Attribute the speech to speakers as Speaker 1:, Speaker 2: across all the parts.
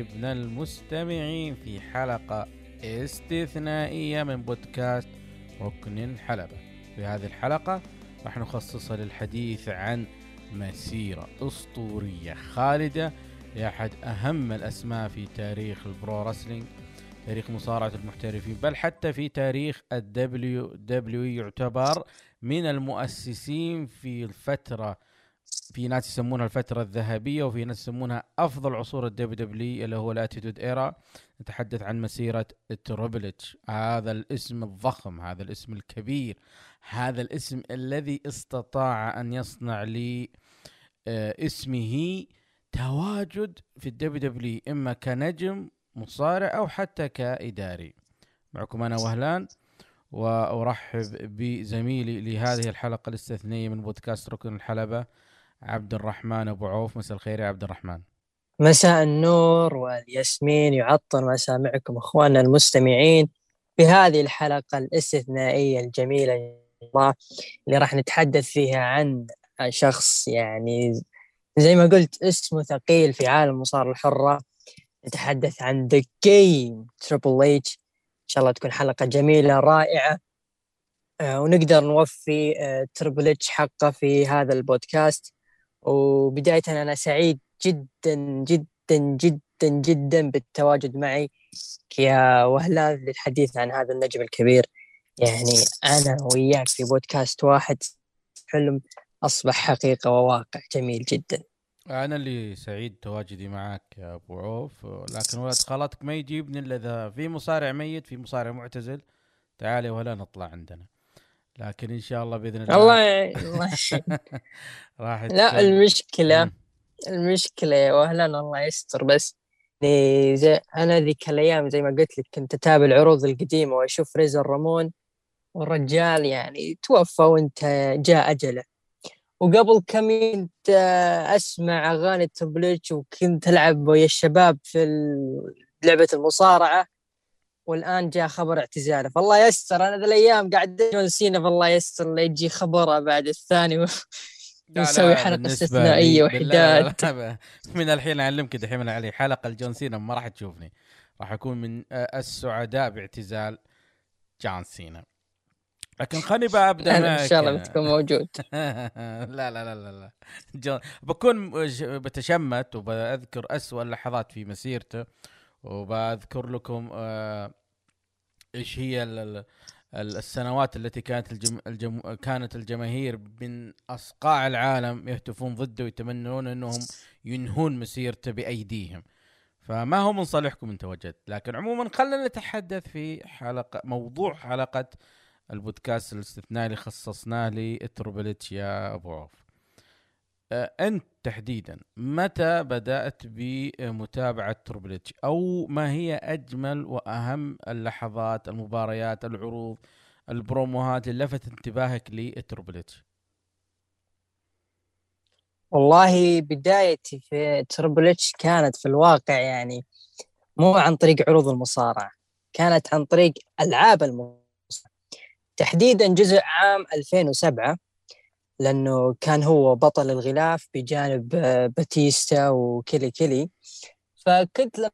Speaker 1: حبايبنا المستمعين في حلقة استثنائية من بودكاست ركن الحلبة. في هذه الحلقة راح نخصصها للحديث عن مسيرة أسطورية خالدة لأحد أهم الأسماء في تاريخ ال pro wrestling تاريخ مصارعة المحترفين بل حتى في تاريخ الدبليو دبليو يعتبر من المؤسسين في الفترة في ناس يسمونها الفترة الذهبية وفي ناس يسمونها أفضل عصور الدبليو دبليو اللي هو ال Attitude Era. نتحدث عن مسيرة تريبل اتش هذا الاسم الضخم هذا الاسم الكبير هذا الاسم الذي استطاع أن يصنع لي آه، اسمه تواجد في الدبليو دبليو إما كنجم مصارع أو حتى كإداري. معكم أنا وهلان وأرحب بزميلي لهذه الحلقة الاستثنائية من بودكاست ركن الحلبة. عبد الرحمن أبو عوف مساء الخير يا عبد الرحمن
Speaker 2: مساء النور والياسمين يعطر مسامعكم أخواننا المستمعين في هذه الحلقة الاستثنائية الجميلة الله اللي راح نتحدث فيها عن شخص يعني زي ما قلت اسمه ثقيل في عالم المصارعه الحرة. نتحدث عن the game تريبل اتش إن شاء الله تكون حلقة جميلة رائعة. آه، ونقدر نوفي تريبل اتش حقه في هذا البودكاست. وبداية أنا سعيد جدا جدا جدا جدا بالتواجد معي يا وهلان للحديث عن هذا النجم الكبير. يعني أنا وياك في بودكاست واحد حلم أصبح حقيقة وواقع جميل جدا.
Speaker 1: أنا اللي سعيد تواجدي معك يا أبو عوف. لكن ولد خالتك ما يجيبني إلا إذا في مصارع ميت في مصارع معتزل. تعالي ولا نطلع عندنا. لكن إن شاء الله بإذن الله
Speaker 2: الله راح لا المشكلة المشكلة يا وهلا الله يستر بس زي أنا ذيك الأيام زي ما قلت لك كنت أتابع العروض القديمة وأشوف ريزر رامون والرجال يعني توفى وأنت جاء أجله. وقبل كم كنت أسمع أغاني تبليتش وكنت ألعب ويا الشباب في لعبة المصارعة. والآن جاء خبر اعتزاله. فالله يستر أنا ذا الأيام قاعد جون سينا فالله يستر لا يجي خبره بعد الثاني و... نسوي حلقة استثنائية وحداد.
Speaker 1: من الحين أعلمك دحين علي حلقة الجون سينا ما راح تشوفني. راح أكون من السعداء باعتزال جون سينا. لكن خليني بقى أبدأ
Speaker 2: إن شاء الله بتكون موجود.
Speaker 1: لا لا لا لا لا. جون بكون بتشمت وبذكر اسوء اللحظات في مسيرته وبذكر لكم آه إيش هي السنوات التي كانت الجم... الجم... كانت الجماهير من أصقاع العالم يهتفون ضده ويتمنون إنهم ينهون مسيرته بأيديهم. فما هو من صالحكم أنت وجدت لكن عموما خلينا نتحدث في حلقة موضوع حلقة البودكاست الاستثنائي اللي خصصناه ل Triple H يا أبو عوف. آه، أنت تحديدا متى بدأت بمتابعة Triple H أو ما هي أجمل وأهم اللحظات المباريات العروض البروموهات اللي لفتت انتباهك ل Triple H
Speaker 2: والله بدايتي في Triple H كانت في الواقع يعني مو عن طريق عروض المصارعة كانت عن طريق ألعاب المصارعة. تحديدا جزء عام 2007 لأنه كان هو بطل الغلاف بجانب آه، باتيستا وكيلي كيلي. فكنت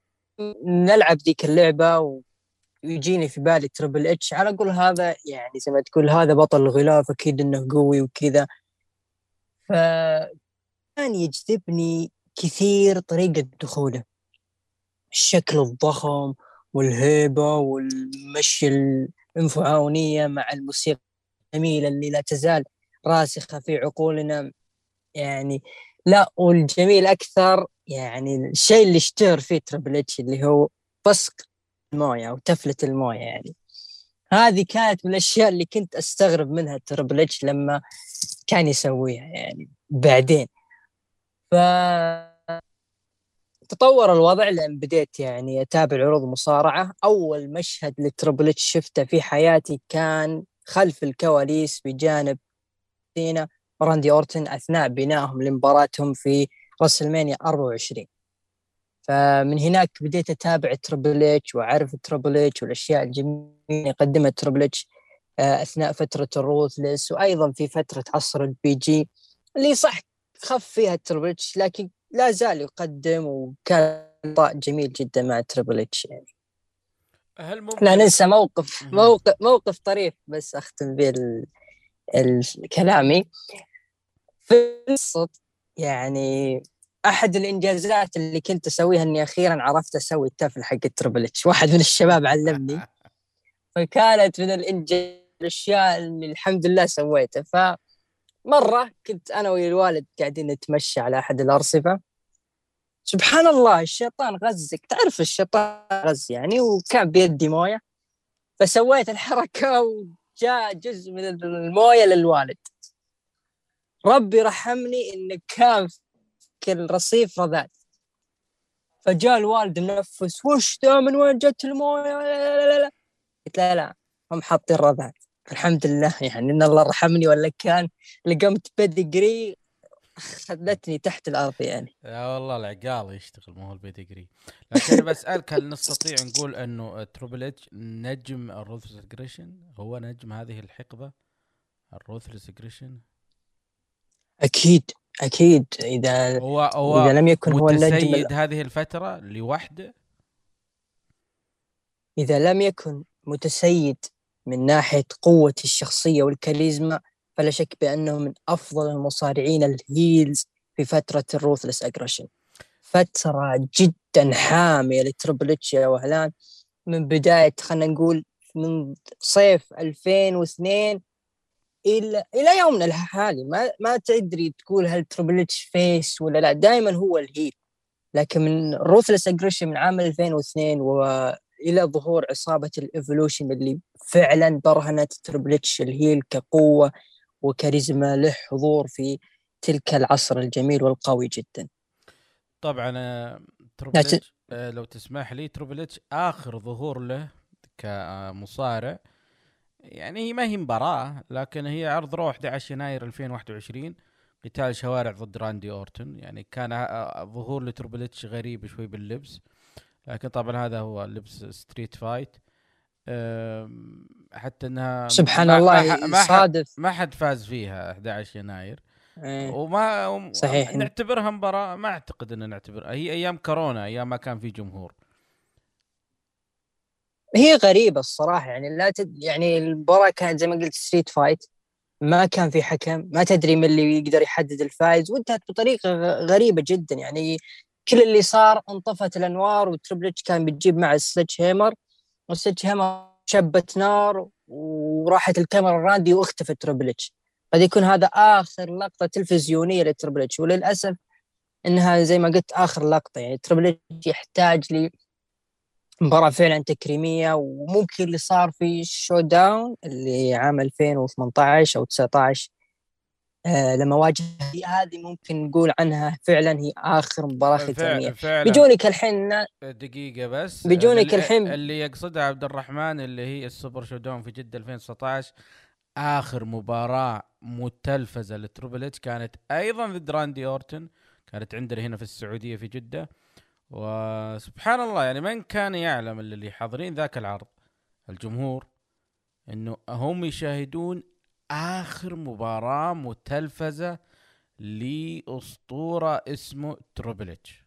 Speaker 2: نلعب ذيك اللعبة ويجيني في بالي Triple H على أقول هذا يعني زي ما تقول هذا بطل الغلاف أكيد إنه قوي وكذا. فكان يجذبني كثير طريقة دخوله. الشكل الضخم والهيبة والمشي الانفعاليه مع الموسيقى الجميلة اللي لا تزال راسخة في عقولنا. يعني لا والجميل أكثر يعني الشيء اللي اشتهر فيه Triple H اللي هو بصق الموية أو تفلة الموية يعني. هذه كانت من الأشياء اللي كنت أستغرب منها Triple H لما كان يسويها يعني بعدين. ف تطور الوضع لأن بديت يعني أتابع عروض مصارعة. أول مشهد ل Triple H شفته في حياتي كان خلف الكواليس بجانب سينا وراندي أورتن أثناء بنائهم لمباراتهم في WrestleMania 24 فمن هناك بديت أتابع Triple H وأعرف Triple H والأشياء الجميلة اللي قدمها Triple H آه، أثناء فترة ال Ruthless وأيضا في فترة عصر ال PG اللي صح خف فيها Triple H لكن لا زال يقدم وكان جميل جدا مع Triple H يعني
Speaker 1: هل ممكن
Speaker 2: لا ننسى موقف. موقف موقف طريف بس أختم به كلامي في الصوت يعني أحد الإنجازات اللي كنت أسويها إني أخيرا عرفت أسوي التفل حق ال Triple H. واحد من الشباب علمني. فكانت من الانجاز الأشياء اللي الحمد لله سويتها. فمرة كنت أنا والوالد قاعدين نتمشى على أحد الأرصفة. سبحان الله الشيطان غزك. تعرف الشيطان غز يعني؟ وكان بيدي موية. فسويت الحركة وجاء جزء من الموية للوالد. ربي رحمني انه كان الرصيف رذاذ. فجاء الوالد منفس وش ذا؟ من وين جت الموية؟ لا لا لا لا قلت لا لا هم حاطين رذاذ. الحمد لله يعني إن الله رحمني ولا كان لقمت Pedigree خذتني تحت الأرض يعني.
Speaker 1: يا والله العقال يشتغل مو هو ال Pedigree لكن أنا بسألك هل نستطيع نقول إنه Triple H نجم ال Ruthless Aggression هو نجم هذه الحقبة ال Ruthless
Speaker 2: Aggression أكيد أكيد.
Speaker 1: إذا هو
Speaker 2: إذا
Speaker 1: هو
Speaker 2: لم يكن هو النجم
Speaker 1: متسيد هذه الفترة لوحده؟
Speaker 2: إذا لم يكن متسيد من ناحية قوة الشخصية والكاريزما فلا شك بأنه من أفضل المصارعين ال heels في فترة ال Ruthless Aggression. فترة جدا حامية ل Triple H يا وهلان. من بداية خلينا نقول من صيف 2002 إلى إلى يومنا الحالي. ما ما تدري تقول هل Triple H face ولا لا. دائما هو ال heel. لكن من Ruthless Aggression من عام 2002 والى ظهور عصابة ال Evolution اللي فعلا برهنت Triple H ال heel كقوة وكاريزما له حضور في تلك العصر الجميل والقوي جدا.
Speaker 1: طبعا آه، Triple
Speaker 2: لا ت-
Speaker 1: H آه، لو تسمح لي Triple H آخر ظهور له كمصارع يعني هي ما هي مباراة لكن هي عرض Raw 11 يناير 2021 قتال شوارع ضد راندي اورتون يعني كان آه، ظهور ل Triple H غريب شوي باللبس لكن طبعا هذا هو لبس street fight. حتى إنها
Speaker 2: سبحان
Speaker 1: ما-
Speaker 2: الله
Speaker 1: ما,
Speaker 2: صادف.
Speaker 1: ما حد فاز فيها 11 يناير.
Speaker 2: إيه.
Speaker 1: وما وم-
Speaker 2: صحيح.
Speaker 1: نعتبرها مباراة ما أعتقد ان نعتبرها هي أيام كورونا أيام ما كان في جمهور.
Speaker 2: هي غريبة الصراحة يعني لا تد... يعني المباراة كانت زي ما قلت street fight ما كان في حكم ما تدري من اللي يقدر يحدد الفائز وانتهت بطريقة غريبة جدا. يعني كل اللي صار انطفت الأنوار و Triple H كان بتجيب مع ال sledgehammer. hammer شبت نار وراحت الكاميرا راندي واختفت Triple H. قد يكون هذا آخر لقطة تلفزيونية ل Triple H. وللأسف إنها زي ما قلت آخر لقطة. يعني Triple H يحتاج لي مباراة فعلا تكريمية وممكن اللي صار في ShowDown اللي عام 2018 أو 19 آه لما واجه هذه ممكن نقول عنها فعلا هي ختامية
Speaker 1: فع- فعلا.
Speaker 2: بيجونك الحين
Speaker 1: دقيقة بس.
Speaker 2: بيجونك الحين-
Speaker 1: اللي يقصدها عبد الرحمن اللي هي ال Super ShowDown في جدة 2019 آخر مباراة متلفزة ل Triple H كانت أيضا ضد راندي أورتن كانت عندنا هنا في السعودية في جدة. وسبحان الله يعني من كان يعلم اللي حاضرين ذاك العرض؟ الجمهور. إنه هم يشاهدون آخر مباراة متلفزة لأسطورة اسمه تربل اتش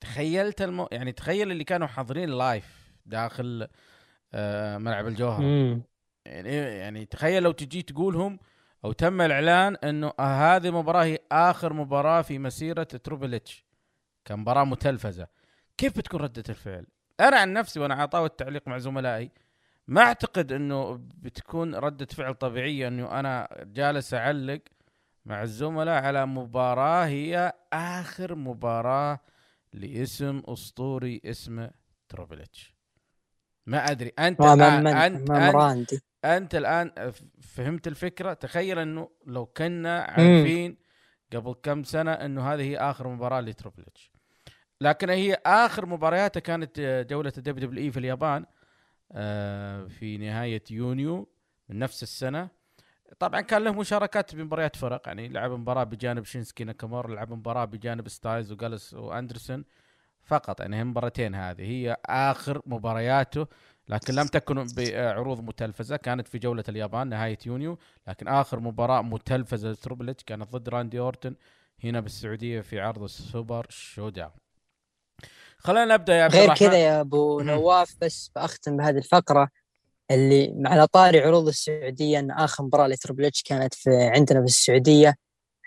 Speaker 1: تخيلت المو... يعني تخيل اللي كانوا حاضرين live داخل آه ملعب الجوهر
Speaker 2: مم.
Speaker 1: يعني يعني تخيل لو تجي تقولهم أو تم الإعلان إنه هذه المباراه هي آخر مباراة في مسيرة تربل اتش كمباراه متلفزة كيف بتكون ردة الفعل؟ أنا عن نفسي وأنا عطاوي التعليق مع زملائي ما أعتقد إنه بتكون ردة فعل طبيعية إنه أنا جالس أعلق مع الزملاء على مباراة هي آخر مباراة لاسم أسطوري اسمه تروبل ما
Speaker 2: أدري.
Speaker 1: أنت
Speaker 2: من
Speaker 1: انت,
Speaker 2: راندي
Speaker 1: انت الآن فهمت الفكرة؟ تخيل إنه لو كنا عارفين قبل كم سنة إنه هذه هي آخر مباراة لتربل اتش لكن هي آخر مبارياته كانت آه، جولة الدبليو دبليو اي في اليابان. في نهاية يونيو من نفس السنة. طبعا كان له مشاركات بمباريات فرق يعني لعب مباراة بجانب شينسكي ناكامورا لعب مباراة بجانب ستايلز وجالوز وأندرسون فقط. يعني هم مباراتين هذه هي آخر مبارياته لكن لم تكن بعروض متلفزة. كانت في جولة اليابان نهاية يونيو لكن آخر مباراة متلفزة لتربل اتش كانت ضد راندي أورتن هنا بالسعودية في عرض السوبر شو داون خلينا نبدأ يا عبد
Speaker 2: غير كذا يا أبو نواف بس بأختم بهذه الفقرة اللي على طاري عروض السعودية إن آخر مباراة لتربل إتش كانت في عندنا في السعودية.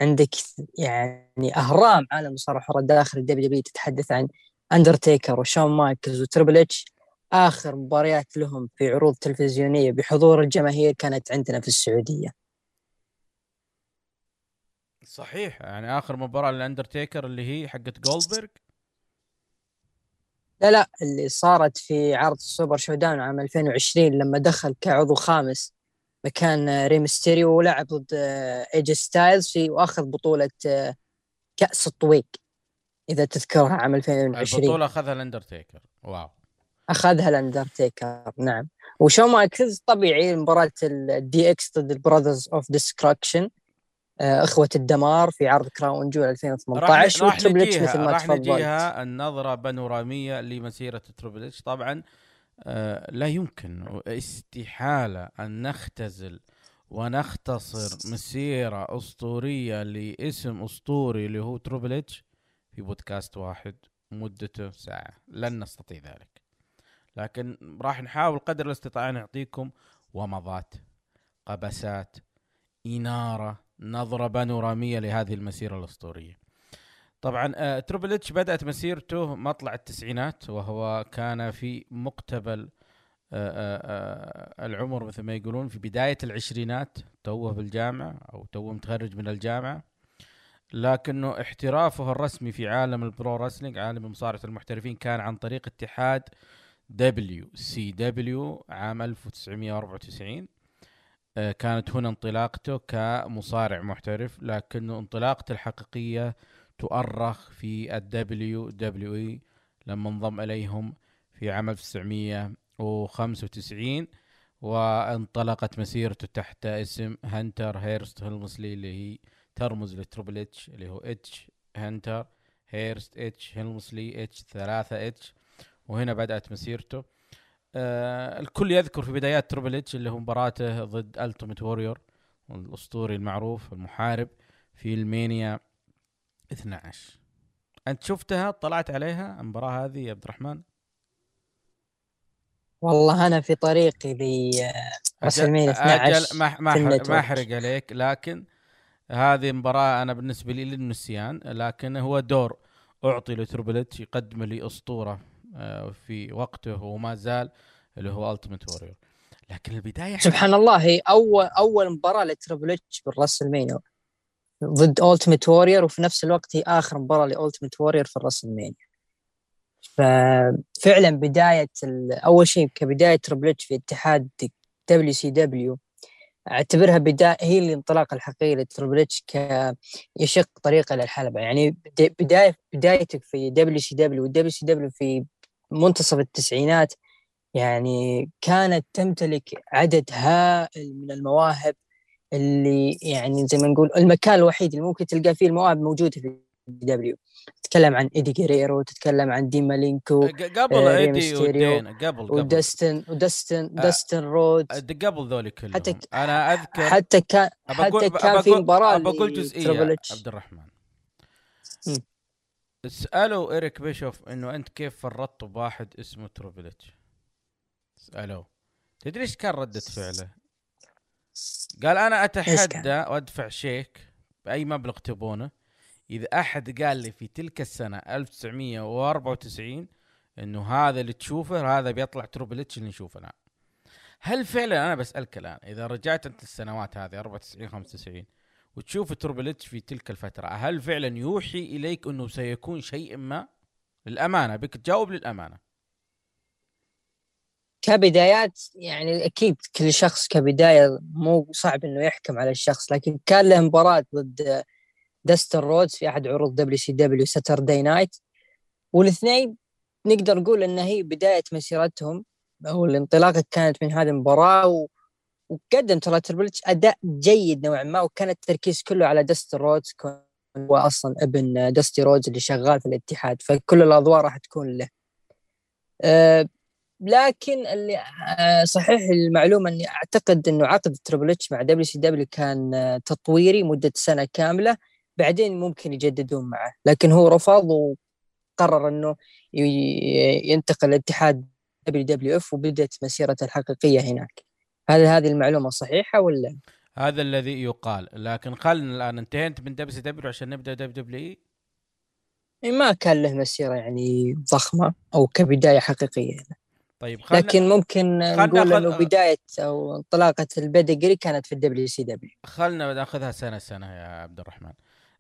Speaker 2: عندك يعني أهرام عالم المصارعه الحره داخل الدبليو دبليو تتحدث عن اندرتيكر وشون مايكلز وتربل إتش. آخر مباريات لهم في عروض تلفزيونية بحضور الجماهير كانت عندنا في السعودية.
Speaker 1: صحيح يعني آخر مباراة للأندرتيكر اللي هي حقت جولدبرغ
Speaker 2: لا لا اللي صارت في عرض السوبر شو داون عام 2020 لما دخل كعضو خامس مكان ريمستيريو ولعب ضد اي جي ستايلز في وأخذ بطولة آه، كأس الطويق إذا تذكرها عام 2020
Speaker 1: البطولة أخذها الأندرتيكر. wow.
Speaker 2: أخذها الأندرتيكر نعم. وشون مايكلز طبيعي مباراة الدي إكس ضد ال Brothers of Destruction أخوة الدمار في عرض كراون جول 2018
Speaker 1: راح نجيها راح نجيها النظرة بانورامية لمسيرة تربل إتش. طبعا آه لا يمكن استحالة أن نختزل ونختصر مسيرة أسطورية لاسم أسطوري اللي هو تربل إتش في بودكاست واحد مدته ساعة. لن نستطيع ذلك. لكن راح نحاول قدر الاستطاعة نعطيكم ومضات قبسات إنارة نظرة بانورامية لهذه المسيرة الأسطورية. طبعا آه تربل اتش بدأت مسيرته مطلع التسعينات وهو كان في مقتبل آه آه, آه، العمر مثل ما يقولون في بداية العشرينات. توه بالجامعة أو توه متخرج من الجامعة. لكنه احترافه الرسمي في عالم ال pro wrestling عالم مصارعة المحترفين كان عن طريق اتحاد دبليو سي دبليو عام 1994 آه، كانت هنا انطلاقته كمصارع محترف لكنه انطلاقته الحقيقية تؤرخ في الدبليو دبليو اي لما انضم إليهم في عام 1995 وانطلقت مسيرته تحت اسم هانتر هيرست هيلمسلي اللي هي ترمز لتربل إتش اللي هو إتش هانتر هيرست إتش هيلمسلي إتش ثلاثة إتش وهنا بدأت مسيرته. آه الكل يذكر في بدايات تربل اتش اللي هو مباراته ضد التيمت وورير الأسطوري المعروف المحارب في رسلمانيا 12 أنت شفتها؟ طلعت عليها؟ المباراة هذه يا عبد الرحمن؟
Speaker 2: والله أنا في طريقي لرسلمانيا 12
Speaker 1: ما ما ما أحرق عليك لكن هذه مباراة أنا بالنسبة لي للنسيان لكن هو دور أعطي لتربل اتش يقدم لي أسطورة. في وقته وما زال اللي هو التيمت وورير لكن البداية
Speaker 2: سبحان الله هي اول أول مباراة لتربل اتش بالرسلمانيا ضد التيمت وورير وفي نفس الوقت هي آخر مباراة لالتيمت وورير في الرسلمانيا ففعلا بداية أول شيء كبداية تربل اتش في اتحاد دبليو سي دبليو أعتبرها بداية هي الانطلاق الحقيقي لتربل اتش يشق طريقه للحلبة. يعني بدايه بدايتك في دبليو سي دبليو والدبليو سي دبليو في منتصف التسعينات يعني كانت تمتلك عدد هائل من المواهب اللي يعني زي ما نقول المكان الوحيد اللي ممكن تلقى فيه المواهب موجودة في دبليو. تتكلم عن إيدي جيريرو تتكلم عن دين مالينكو
Speaker 1: قبل آه إيدي ودين قبل قبل.
Speaker 2: ودستن ودستن آه دستن رودز.
Speaker 1: قبل ذولي كلهم. حتى أنا أذكر
Speaker 2: حتى كان حتى كان في مباراة
Speaker 1: بقول جزئية عبد الرحمن. سألوا إيريك بيشوف إنه أنت كيف فرطت بواحد اسمه تربل اتش سألوه. تدري إيش كان ردة فعله؟ قال أنا أتحدى وأدفع شيك بأي مبلغ تبونه إذا أحد قال لي في تلك السنة 1994 إنه هذا اللي تشوفه هذا بيطلع تربل اتش اللي نشوفه. الان هل فعلا؟ أنا بسألك الآن. إذا رجعت أنت السنوات هذه 94 95 وتشوف تروبل إتش في تلك الفترة. هل فعلا يوحي إليك إنه سيكون شيء ما؟ للأمانة بك تجاوب للأمانة.
Speaker 2: كبدايات يعني أكيد كل شخص كبداية مو صعب إنه يحكم على الشخص لكن كان له مباراة ضد دستن رودز في أحد عروض WCW Saturday Night والاثنين نقدر نقول إن هي بداية مسيرتهم أو الانطلاقة كانت من هذه المباراة و... وقدم ترى Triple أداء جيد نوعا ما وكان التركيز كله على دستن رودز هو أصلا ابن دستي رودز اللي شغال في الاتحاد فكل الأضواء راح تكون له. أه لكن اللي آه، صحيح المعلومة إني أعتقد إنه عقد Triple مع WCW كان آه، تطويري مدة سنة كاملة بعدين ممكن يجددون معه. لكن هو رفض وقرر إنه ينتقل لاتحاد WWF وبدأت مسيرته الحقيقية هناك. هل هذه المعلومة صحيحة ولا
Speaker 1: هذا الذي يقال لكن خلنا الآن انتهيت من دبليو دبليو عشان نبدأ دبليو دبليو
Speaker 2: إي ما كان له مسيرة يعني ضخمة أو كبداية حقيقية.
Speaker 1: طيب
Speaker 2: خلنا لكن ممكن نقول إنه بداية أو انطلاقه البدقري كانت في ال WCW.
Speaker 1: خلنا ناخذها سنة سنة يا عبد الرحمن.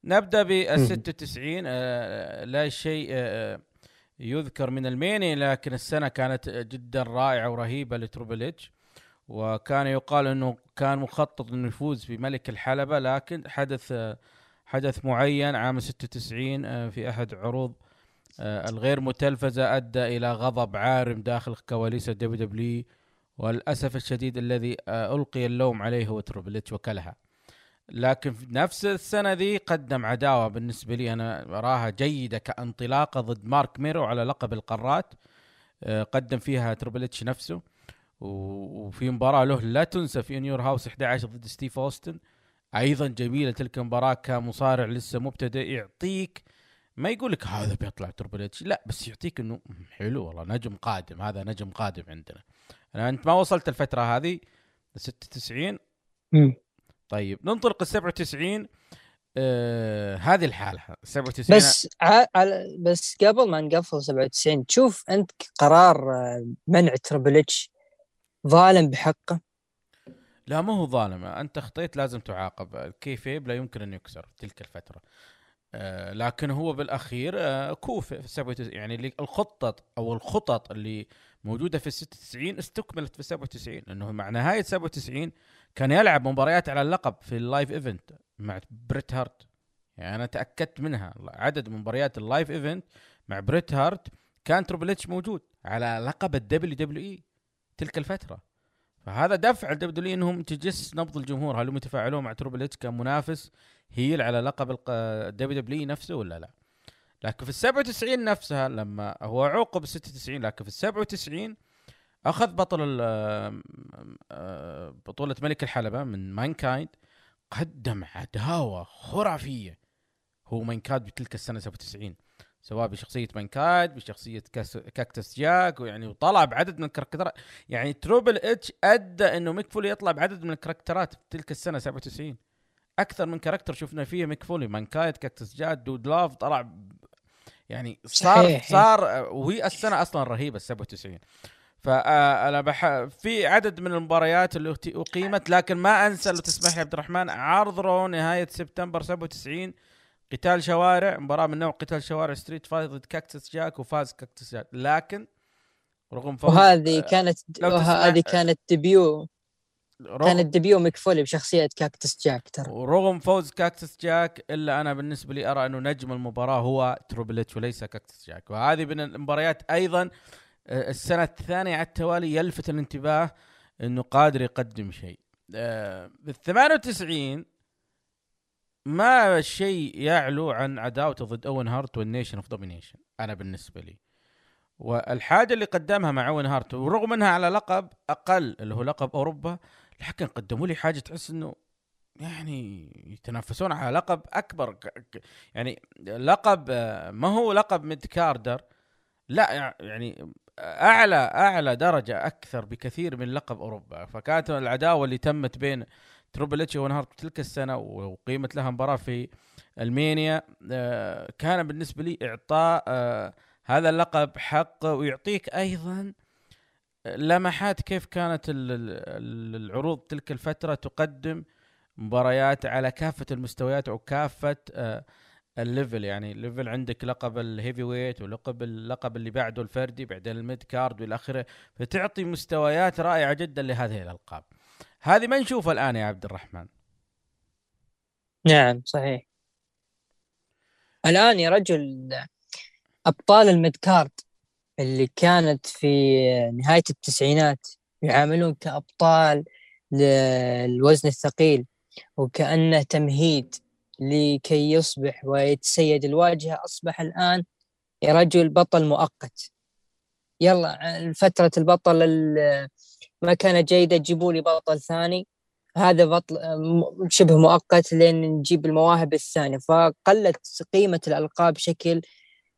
Speaker 1: نبدأ بال 96 آه لا شيء آه يذكر من الميني لكن السنة كانت جدا رائعة ورهيبة ل Triple H. وكان يقال إنه كان مخطط إنه يفوز بملك الحلبة لكن حدث حدث معين عام 96 آه، في أحد عروض آه، الغير متلفزة أدى إلى غضب عارم داخل كواليس ال WW وللأسف الشديد الذي آه، ألقي اللوم عليه هو Triple H وكلها. لكن في نفس السنة ذي قدم عداوة بالنسبة لي أنا اراها جيدة كانطلاقة ضد مارك ميرو على لقب القارات قدم فيها Triple H نفسه. وفي مباراة له لا تنسى في In Your House 11 ضد ستيف أوستن. أيضا جميلة تلك المباراة كمصارع لسه مبتدئ يعطيك ما يقول لك هذا بيطلع Triple H لا بس يعطيك إنه حلو والله نجم قادم هذا نجم قادم عندنا. أنا أنت ما وصلت الفترة هذه؟ 96 طيب ننطلق ال 97 آه هذه الحالة 97
Speaker 2: بس ع... بس قبل ما نقفل 97 تشوف أنت قرار آه، منع Triple H. ظالم بحقه؟
Speaker 1: لا ما هو ظالم. أنت اخطيت لازم تعاقب. ال kayfabe لا يمكن أن يكسر تلك الفترة. آه لكن هو بالأخير آه كوفئ في 97 يعني الخطط أو الخطط اللي موجودة في 96 استكملت في 97 لأنه مع نهاية 97 كان يلعب مباريات على اللقب في ال live event مع بريت هارت. يعني أنا تأكدت منها. عدد مباريات ال live event مع بريت هارت كان Triple H موجود على لقب ال WWE. تلك الفترة. فهذا دفع ال W إنهم تجس نبض الجمهور. هل هم يتفاعلون مع Triple H كمنافس هيل على لقب الدبليو دبليو نفسه ولا لا؟ لكن في ال 97 نفسها لما هو عوقب 96 لكن في ال 97 أخذ بطل بطولة ملك الحلبة من مانكايند قدم عداوة خرافية. هو مانكايند بتلك السنة 97 سواء بشخصية مانكايند بشخصية كاكتس جاك ويعني وطلع بعدد من الكاركترات يعني Triple H أدى إنه ميك فولي يطلع بعدد من الكاركترات تلك السنة 97 أكثر من character شفنا فيه ميك فولي مانكايند كاكتس جاك دود لاف طلع يعني صار صحيح. صار وهي السنة أصلا رهيبة 97 فانا بح... في عدد من المباريات اللي أقيمت لكن ما أنسى لو تسمح لي عبد الرحمن عرض Raw نهاية سبتمبر 97 قتال شوارع مباراة من نوع قتال شوارع street fight ضد كاكتس جاك وفاز كاكتس جاك لكن رغم
Speaker 2: فوز وهذه آه، كانت وهذه كانت debut كانت debut ميك فولي بشخصية كاكتس جاك ترى.
Speaker 1: ورغم فوز كاكتس جاك إلا أنا بالنسبة لي أرى أنه نجم المباراة هو Triple H وليس كاكتس جاك وهذه من المباريات أيضا آه، السنة الثانية على التوالي يلفت الانتباه إنه قادر يقدم شيء. آه، بال 98 ما شيء يعلو عن عداوته ضد اوين هارت وال Nation of Domination أنا بالنسبة لي. والحاجة اللي قدمها مع اوين هارت ورغم إنها على لقب أقل اللي هو لقب أوروبا لكن قدموا لي حاجة تحس إنه يعني يتنافسون على لقب أكبر. يعني لقب ما هو لقب mid carder لا يعني أعلى أعلى درجة أكثر بكثير من لقب أوروبا. فكانت العداوة اللي تمت بين Triple H واوين هارت تلك السنة وقيمت لها مباراة في ألمانيا. آه، كان بالنسبة لي إعطاء آه، هذا اللقب حق ويعطيك أيضا لمحات كيف كانت العروض تلك الفترة تقدم مباريات على كافة المستويات وكافة آه، ال level يعني ال level عندك لقب ال heavyweight ولقب اللقب اللي بعده الفردي بعدين ال mid card والى آخره. فتعطي مستويات رائعة جدا لهذه الألقاب. هذه ما نشوفها الآن يا عبد الرحمن.
Speaker 2: نعم صحيح. الآن يا رجل أبطال الميدكارد اللي كانت في نهاية التسعينات يعاملون كأبطال للوزن الثقيل وكأنه تمهيد لكي يصبح ويتسيد الواجهة. أصبح الآن يا رجل بطل مؤقت. يلا فترة البطل ما كانت جيده جيبوا لي بطل ثاني. هذا بطل شبه مؤقت لين نجيب المواهب الثانية. فقلت قيمة الألقاب بشكل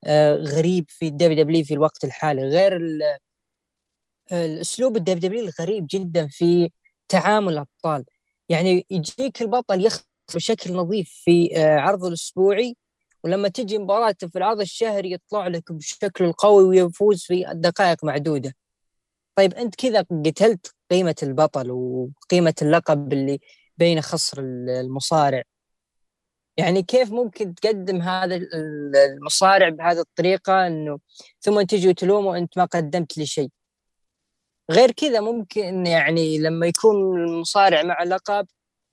Speaker 2: آه، غريب في ال WW في الوقت الحالي. غير الأسلوب ال WW الغريب جدا في تعامل الأبطال. يعني يجيك البطل يخسر بشكل نظيف في آه، عرضه الأسبوعي ولما تجي مباراته في العرض الشهري يطلع لك بشكل قوي ويفوز في دقائق معدودة. طيب أنت كذا قتلت قيمة البطل وقيمة اللقب اللي بين خسر المصارع. يعني كيف ممكن تقدم هذا المصارع بهذه الطريقة إنه ثم تجي تلومه انت ما قدمت لي شيء؟ غير كذا ممكن يعني لما يكون المصارع مع لقب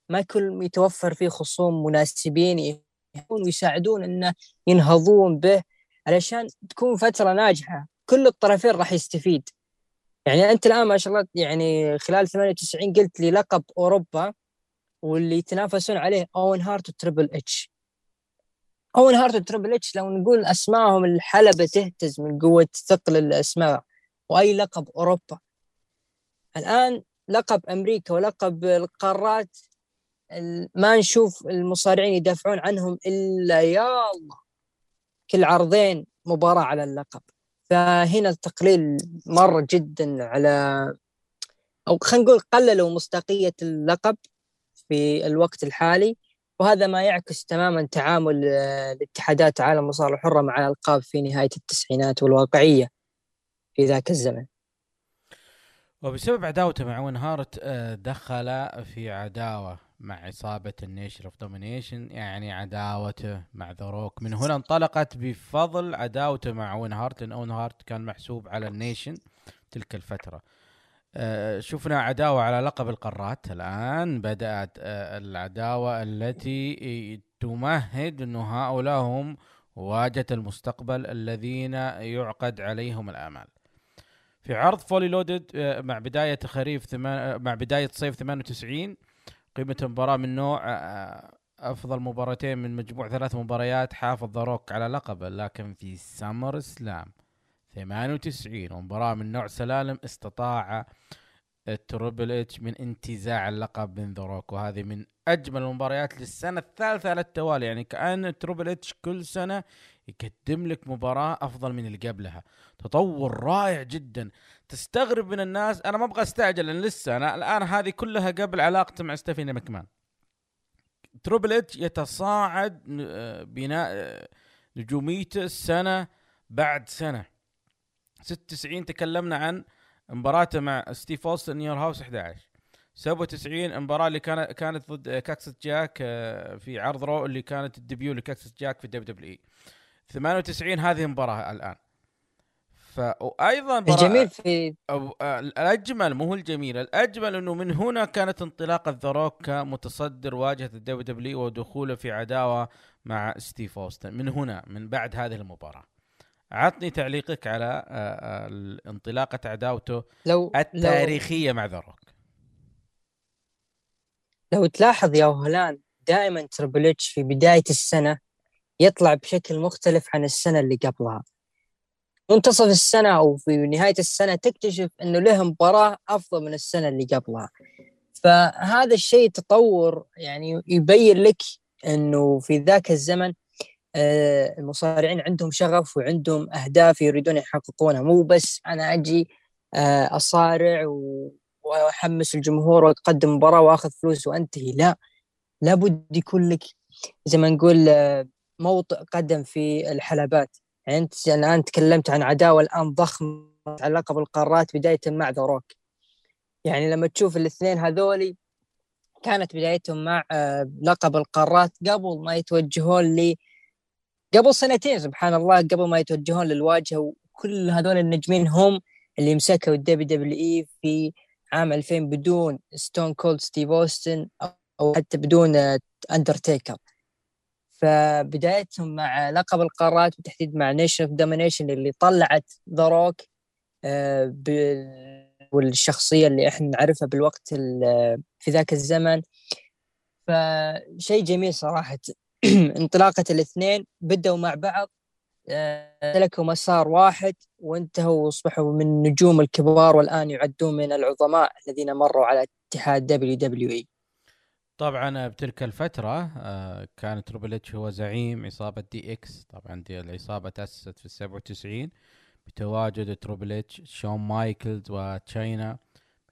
Speaker 2: ما يكون يتوفر فيه خصوم مناسبين ويساعدون إنه ينهضون به علشان تكون فترة ناجحة. كل الطرفين راح يستفيد. يعني أنت الآن ما شاء الله يعني خلال 98 قلت لي لقب أوروبا واللي يتنافسون عليه اوين هارت وتريبل إتش. اوين هارت وتريبل إتش لو نقول اسمائهم الحلبة تهتز من قوة ثقل الأسماء وأي لقب أوروبا. الآن لقب أمريكا ولقب القارات ما نشوف المصارعين يدافعون عنهم إلا يا الله. كل عرضين مباراة على اللقب. فهنا التقليل مر جدا على أو خلينا نقول قللوا مصداقية اللقب في الوقت الحالي وهذا ما يعكس تماما تعامل الاتحادات عالم المصارعه الحره مع الألقاب في نهاية التسعينات والواقعية في ذاك الزمن.
Speaker 1: وبسبب عداوته مع اوين هارت آه، دخل في عداوة مع عصابة ال Nation of Domination يعني عداوته مع ذا روك من هنا انطلقت بفضل عداوته مع اوين هارت لأن اوين هارت كان محسوب على ال Nation تلك الفترة. آه شفنا عداوة على لقب القارات. الآن بدأت آه العداوة التي تمهد أنه هؤلاء هم واجهة المستقبل الذين يعقد عليهم الآمال. في عرض Fully Loaded آه مع بداية خريف ثمان مع بداية صيف 98 قيمة المباراة من نوع أفضل مباراتين من مجموع ثلاث مباريات حافظ ذا روك على لقبه لكن في SummerSlam 98 ومباراة من نوع سلالم استطاع التربل إتش من انتزاع اللقب من ذا روك وهذه من أجمل المباريات للسنة الثالثة على التوالي يعني كأن التربل إتش كل سنة يقدم لك مباراة أفضل من اللي قبلها. تطور رائع جدا تستغرب من الناس. أنا ما أبغى أستعجل لأن لسه أنا الآن هذه كلها قبل علاقته مع ستيفاني مكمان تريبل إتش يتصاعد آه، بناء آه، نجوميته سنة بعد سنة. 96 تكلمنا عن مباراته مع ستيف أوستن In Your House 11 97 المباراه اللي كانت كانت ضد كاكتس جاك آه، في عرض Raw اللي كانت ال debut لكاكتس جاك في WWE. 98 هذه المباراة الآن. فايضا
Speaker 2: الجميل في
Speaker 1: أو الأجمل مو هو الجميل الأجمل إنه من هنا كانت انطلاقة ذا روك كمتصدر واجهة ال WW ودخوله في عداوة مع ستيف أوستن من هنا من بعد هذه المباراة. عطني تعليقك على انطلاقه عداوته لو التاريخية لو مع ذروك.
Speaker 2: لو تلاحظ يا هلان دائما تربل في بداية السنة يطلع بشكل مختلف عن السنة اللي قبلها. منتصف السنة أو في نهاية السنة تكتشف إنه له مباراة أفضل من السنة اللي قبلها. فهذا الشيء تطور يعني يبين لك إنه في ذاك الزمن آه، المصارعين عندهم شغف وعندهم أهداف يريدون يحققونها. مو بس أنا أجي آه، أصارع وأحمس الجمهور واقدم مباراة وأخذ فلوس وأنتهي. لا لابد يكون لك زي ما نقول آه، موطئ قدم في الحلبات. يعني أنت الآن تكلمت عن عداوة الآن ضخمة على لقب القارات بداية مع ذا روك. يعني لما تشوف الاثنين هذولي كانت بدايتهم مع آه، لقب القارات قبل ما يتوجهون ل قبل سنتين سبحان الله قبل ما يتوجهون للواجهة وكل هذول النجمين هم اللي مسكوا ال WWE في عام 2000 بدون ستون كولد ستيف اوستن أو حتى بدون اندرتيكر آه، فبدايتهم مع لقب القارات بالتحديد مع Nation of Domination اللي طلعت ذا روك آه، والشخصية اللي إحنا نعرفها بالوقت في ذاك الزمن. فشيء جميل صراحة. انطلاقة الاثنين بدأوا مع بعض آه، سلكوا مسار واحد وانتهوا وأصبحوا من النجوم الكبار والآن يعدون من العظماء الذين مروا على اتحاد WWE
Speaker 1: طبعا بتلك الفترة آه، كان تربل اتش هو زعيم عصابة DX. طبعا دي العصابة تأسست في السبعة وتسعين بتواجد تربل اتش شون مايكلز وتشاينا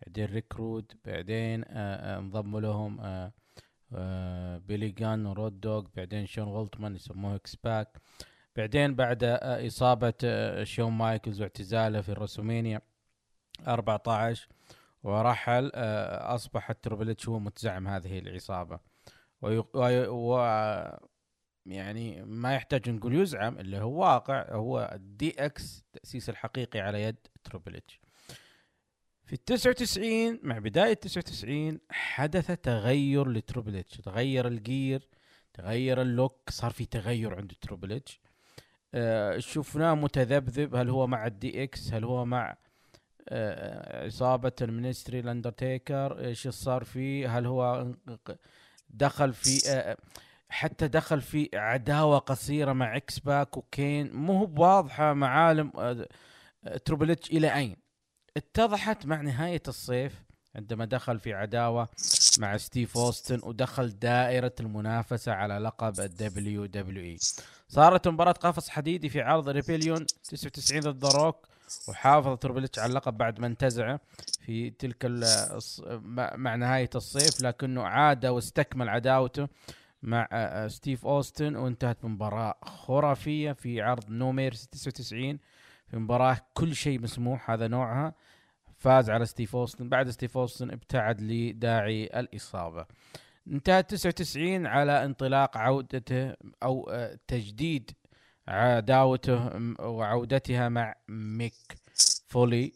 Speaker 1: بعدين ريك رود بعدين آه، انضموا لهم بيلي غان ورود دوغ بعدين شون والتمان يسموه X-Pac. بعدين بعد إصابة شون مايكلز واعتزاله في WrestleMania 14 ورحل آه، أصبح تربل هو متزعم هذه العصابة. و يعني ما يحتاج نقول يزعم اللي هو واقع هو ال DX تأسيس الحقيقي على يد تربل في ال 99 مع بداية 99 حدث تغير لتربل تغير ال gear تغير ال look صار في تغير عند تربل إتش. آه شفناه متذبذب هل هو مع ال DX هل هو مع عصابة ال Ministry الاندرتيكر إيش صار فيه؟ هل هو دخل في حتى دخل في عداوة قصيرة مع X-Pac وكين مو هو واضحة معالم آه، تريبل إلى أين؟ اتضحت مع نهاية الصيف عندما دخل في عداوة مع ستيف أوستن ودخل دائرة المنافسة على لقب ال WWE. صارت مباراة قفص حديدي في عرض Rebellion 99 ضد ذا روك. وحافظ تربل إتش على اللقب بعد ما انتزعه في تلك مع نهاية الصيف لكنه عاد واستكمل عداوته مع ستيف أوستن وانتهت بمباراة خرافية في عرض No Mercy 99 في مباراة كل شيء مسموح هذا نوعها. فاز على ستيف أوستن بعد ستيف أوستن ابتعد لداعي الإصابة. انتهت 99 على انطلاق عودته أو تجديد عداوته وعودتها مع ميك فولي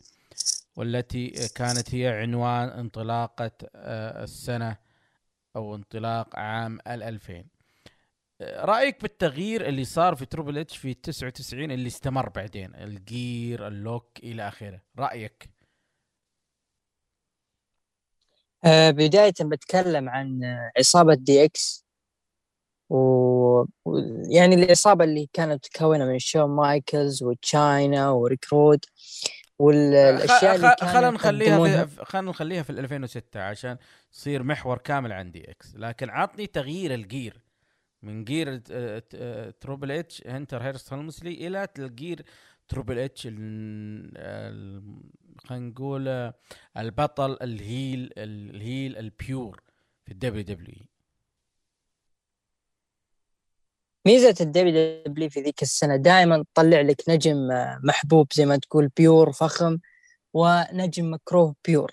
Speaker 1: والتي كانت هي عنوان انطلاقة آه، السنة أو انطلاق عام الألفين. رأيك بالتغيير اللي صار في تريبل اتش في 99 اللي استمر بعدين؟ ال gear ال look إلى آخره. رأيك؟
Speaker 2: آه، بداية بتكلم عن عصابة DX. و... يعني الإصابة اللي كانت متكونة من شون مايكلز وتشاينا وريك رود
Speaker 1: والاشياء اللي خلينا نخليها في خلينا نخليها في 2006 عشان تصير محور كامل عن DX لكن عطني تغيير ال gear. من gear تربل اتش هنتر هيرست هلمسلي إلى ال gear تربل اتش خلينا نقول البطل ال heel ال heel ال pure في
Speaker 2: ال WWE ميزة ال WWE في ذيك السنة دائما تطلع لك نجم آه، محبوب زي ما تقول pure فخم ونجم مكروه pure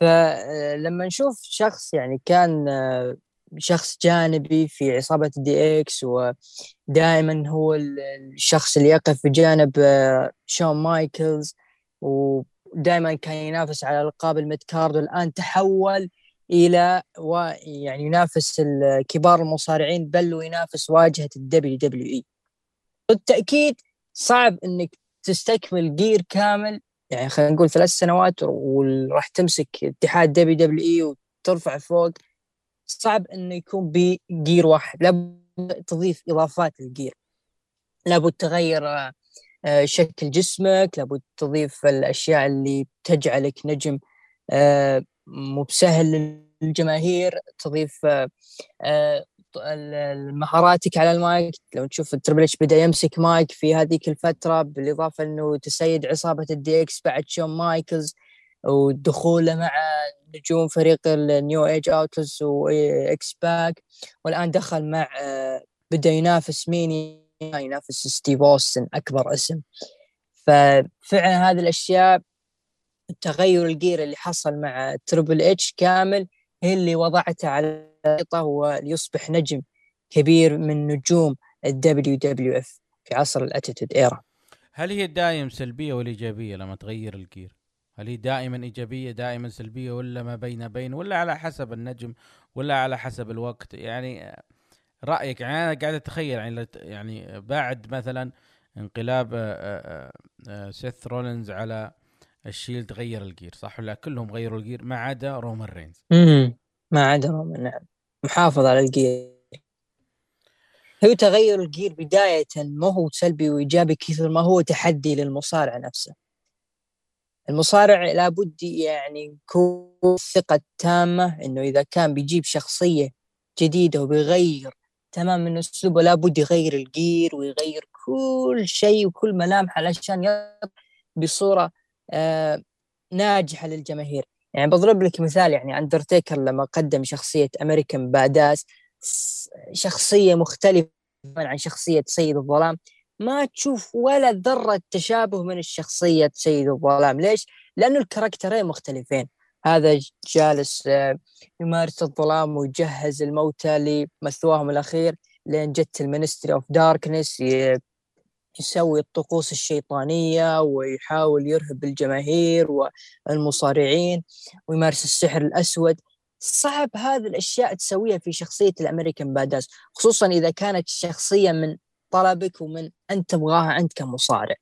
Speaker 2: فلما نشوف شخص يعني كان آه، شخص جانبي في عصابة DX ودائما هو الشخص اللي يقف بجانب آه، شون مايكلز ودائما كان ينافس على القاب ال mid card والان تحول إلى ويعني ينافس الكبار المصارعين بل وينافس واجهة ال WWE. بالتأكيد صعب إنك تستكمل gear كامل يعني خلينا نقول ثلاث سنوات وراح تمسك اتحاد WWE وترفع فوق. صعب إنه يكون ب gear واحد لابد تضيف إضافات لل gear. لابد تغير آه، شكل جسمك لابد تضيف الأشياء اللي تجعلك نجم آه، مو بسهل للجماهير تضيف آه، مهاراتك على المايك. لو تشوف التربل اتش بدأ يمسك مايك في هذيك الفترة بالإضافة إنه تسيد عصابة ال DX بعد شون مايكلز ودخوله مع نجوم فريق ال New Age Outlaws و X-Pac والآن دخل مع آه، بدأ ينافس مين؟ ينافس ستيف أوستن أكبر اسم. ففعلا هذه الأشياء التغير ال gear اللي حصل مع تربل اتش كامل هي اللي وضعته على الخريطة وليصبح نجم كبير من نجوم ال WWF في عصر ال Attitude Era
Speaker 1: هل هي دائما سلبية ولا إيجابية لما تغير ال gear؟ هل هي دائما إيجابية دائما سلبية ولا ما بين بين ولا على حسب النجم ولا على حسب الوقت يعني رأيك يعني أنا قاعد أتخيل يعني يعني بعد مثلا انقلاب آه، آه، آه، سيث رولينز على ال Shield غير ال gear صح ولا كلهم غيروا ال gear ما عدا رومان رينز.
Speaker 2: امم ما عدا رومان نعم. محافظ على ال gear. هو تغير ال gear بداية ما هو سلبي وإيجابي كثر ما هو تحدي للمصارع نفسه. المصارع لابد يعني يكون ثقة تامة إنه إذا كان بيجيب شخصية جديدة وبيغير تمام من أسلوبه لابد يغير ال gear ويغير كل شيء وكل ملامح علشان يظهر بصورة آه ناجحة للجماهير. يعني بضرب لك مثال يعني اندرتيكر لما قدم شخصية American Badass شخصية مختلفة عن شخصية سيد الظلام. ما تشوف ولا ذرة تشابه من الشخصية سيد الظلام. ليش؟ لأنه ال characterين مختلفين. هذا جالس آه، يمارس الظلام ويجهز الموتى لمثواهم الأخير لين جت ال Ministry of Darkness يسوي الطقوس الشيطانية ويحاول يرهب الجماهير والمصارعين ويمارس السحر الأسود. صعب هذه الأشياء تسويها في شخصية ال American Badass خصوصا إذا كانت شخصية من طلبك ومن أنت تبغاها أنت كمصارع.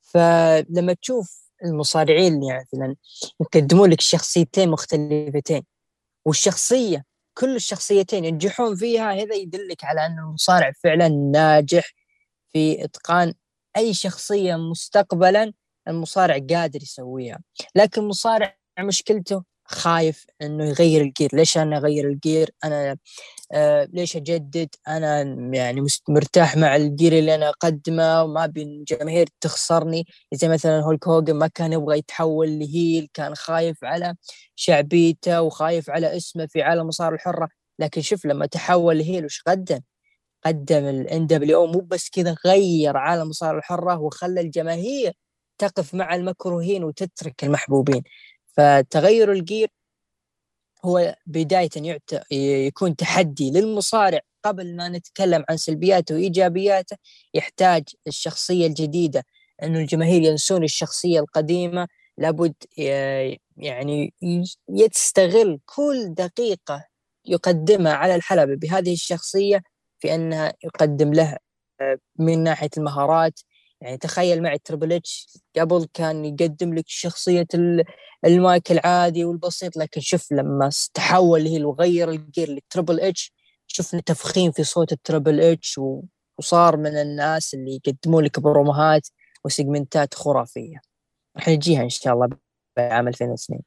Speaker 2: فلما تشوف المصارعين يعني مثلا يقدمون لك شخصيتين مختلفتين والشخصية كل الشخصيتين ينجحون فيها هذا يدلك على أن المصارع فعلا ناجح في إتقان أي شخصية مستقبلا المصارع قادر يسويها. لكن المصارع مشكلته خايف إنه يغير الجير. ليش أنا أغير الجير؟ أنا آه ليش أجدد؟ أنا يعني مرتاح مع الجير اللي أنا أقدمه وما أبي الجماهير تخسرني. زي مثلا هولك هوجن ما كان يبغى يتحول ل heel كان خايف على شعبيته وخايف على اسمه في عالم المصارعه الحرة. لكن شوف لما تحول ل heel وش قدم؟ قدم الان دبليو مو بس كذا غير عالم المصارعه الحرة وخلى الجماهير تقف مع المكروهين وتترك المحبوبين. فتغير ال gear هو بداية يعت... يكون تحدي للمصارع قبل ما نتكلم عن سلبياته وإيجابياته. يحتاج الشخصية الجديدة أنه الجماهير ينسون الشخصية القديمة. لابد يعني يستغل كل دقيقة يقدمها على الحلبة بهذه الشخصية في أنها يقدم له من ناحية المهارات. يعني تخيل معي تربل اتش قبل كان يقدم لك شخصية المايك العادي والبسيط لكن شوف لما تحول هي وغير الجير لتربل اتش شفنا تفخيم في صوت التربل اتش وصار من الناس اللي يقدمون لك promoهات و segmentات خرافية. راح نجيها إن شاء الله بعام 2002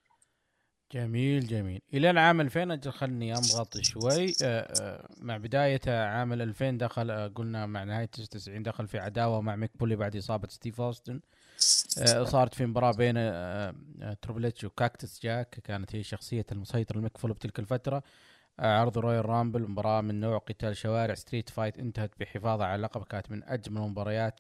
Speaker 1: جميل جميل. إلى العام 2000 أجل خلني نضغط شوي. آه، آه، مع بداية عام 2000 دخل آه، قلنا مع نهاية 99 دخل في عداوة مع ميك فولي بعد إصابة ستيف أوستن. صارت في مباراة بين تربل إتش وكاكتس جاك كانت هي شخصية المسيطر المكفول بتلك الفترة. عرض Royal Rumble مباراة من نوع قتال شوارع. street fight انتهت بحفاظه على اللقب كانت من أجمل المباريات.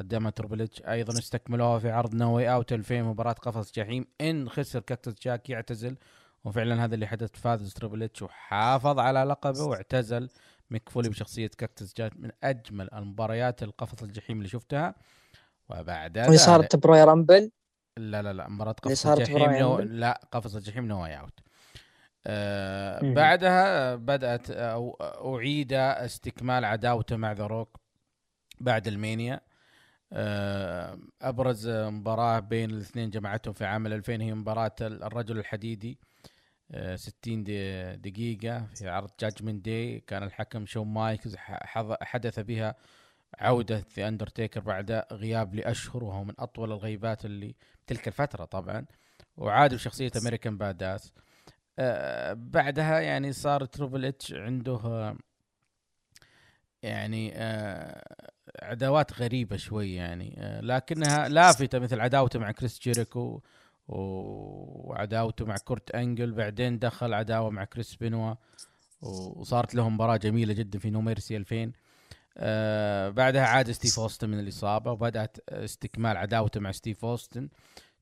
Speaker 1: قدمها تربل اتش أيضا استكملوها في عرض No Way Out 2000 مباراة قفص جحيم. إن خسر كاكتس جاك يعتزل وفعلا هذا اللي حدث. فاز تربل اتش وحافظ على لقبه واعتزل. ميك فولي بشخصية كاكتس جاك من أجمل المباريات القفص الجحيم اللي شفتها. وبعد
Speaker 2: اللي صارت ب Royal Rumble؟
Speaker 1: لا لا لا مباراة قفص الجحيم No... لا قفص الجحيم No Way Out آه بعدها بدأت أو أعيد استكمال عداوته مع ذا روك بعد ال Mania. أبرز مباراة بين الاثنين جمعتهم في عام 2000 هي مباراة الرجل الحديدي 60 آه، دقيقة في عرض Judgment Day كان الحكم شون مايكلز حدث بها عودة ذا اندرتيكر بعد غياب لأشهر وهو من أطول الغيبات اللي تلك الفترة طبعا. وعاد بشخصية American Badass آه بعدها يعني صار تربل اتش عنده يعني آه عداوات غريبة شوي يعني. آه، لكنها لافتة مثل عداوته مع كريس جيريكو وعداوته مع كورت أنجل. بعدين دخل عداوة مع كريس بنوا وصارت لهم مباراة جميلة جدا في No Mercy 2000 آه بعدها عاد ستيف أوستن من الإصابة وبدأت استكمال عداوته مع ستيف أوستن.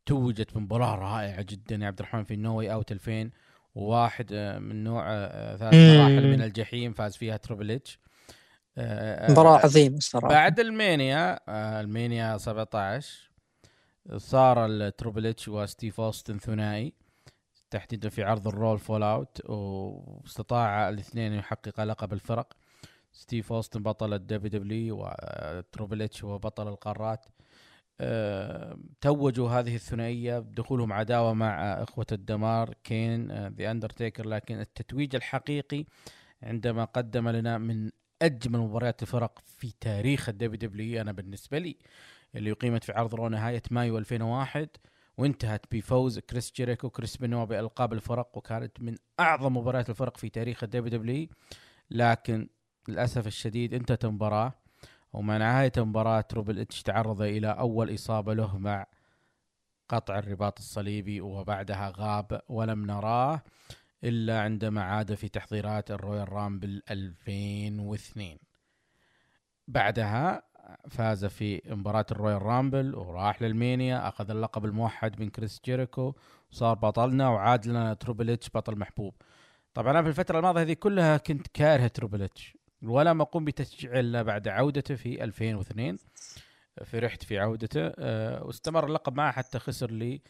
Speaker 1: توجت بمباراة رائعة جدا يا عبد الرحمن في No Way Out 2000 وواحد آه، من نوع آه، ثلاث مراحل من الجحيم فاز فيها تربل اتش
Speaker 2: آه، مباراة عظيمة الصراحة.
Speaker 1: بعد ال Mania آه، ال Mania 17 صار التربل اتش وستيف أوستن ثنائي تحديدا في عرض ال Raw fallout واستطاع الاثنين يحقق لقب الفرق. ستيف أوستن بطل ال WWE وتربل اتش هو بطل القارات. أه توجوا هذه الثنائية بدخولهم عداوة مع إخوة الدمار كين وذا اندرتيكر لكن التتويج الحقيقي عندما قدم لنا من أجمل مباريات الفرق في تاريخ ال WWE أنا بالنسبة لي اللي اقيمت في عرض Raw نهاية مايو 2001 وانتهت بفوز كريس جيريكو كريس بنوا بألقاب الفرق وكانت من أعظم مباريات الفرق في تاريخ ال WWE لكن للأسف الشديد انتهت المباراة ومع نهاية المباراة تربل إتش تعرض إلى أول إصابة له مع قطع الرباط الصليبي وبعدها غاب ولم نراه. إلا عندما عاد في تحضيرات ال Royal Rumble 2002 بعدها فاز في مباراة ال Royal Rumble وراح لل Mania أخذ اللقب الموحد من كريس جيريكو وصار بطلنا وعاد لنا تربل إتش بطل محبوب. طبعا أنا في الفترة الماضية هذه كلها كنت كاره تربل إتش ولا ما أقوم بتشجيع إلا بعد عودته في 2002 فرحت في عودته أه واستمر اللقب معه حتى خسر لي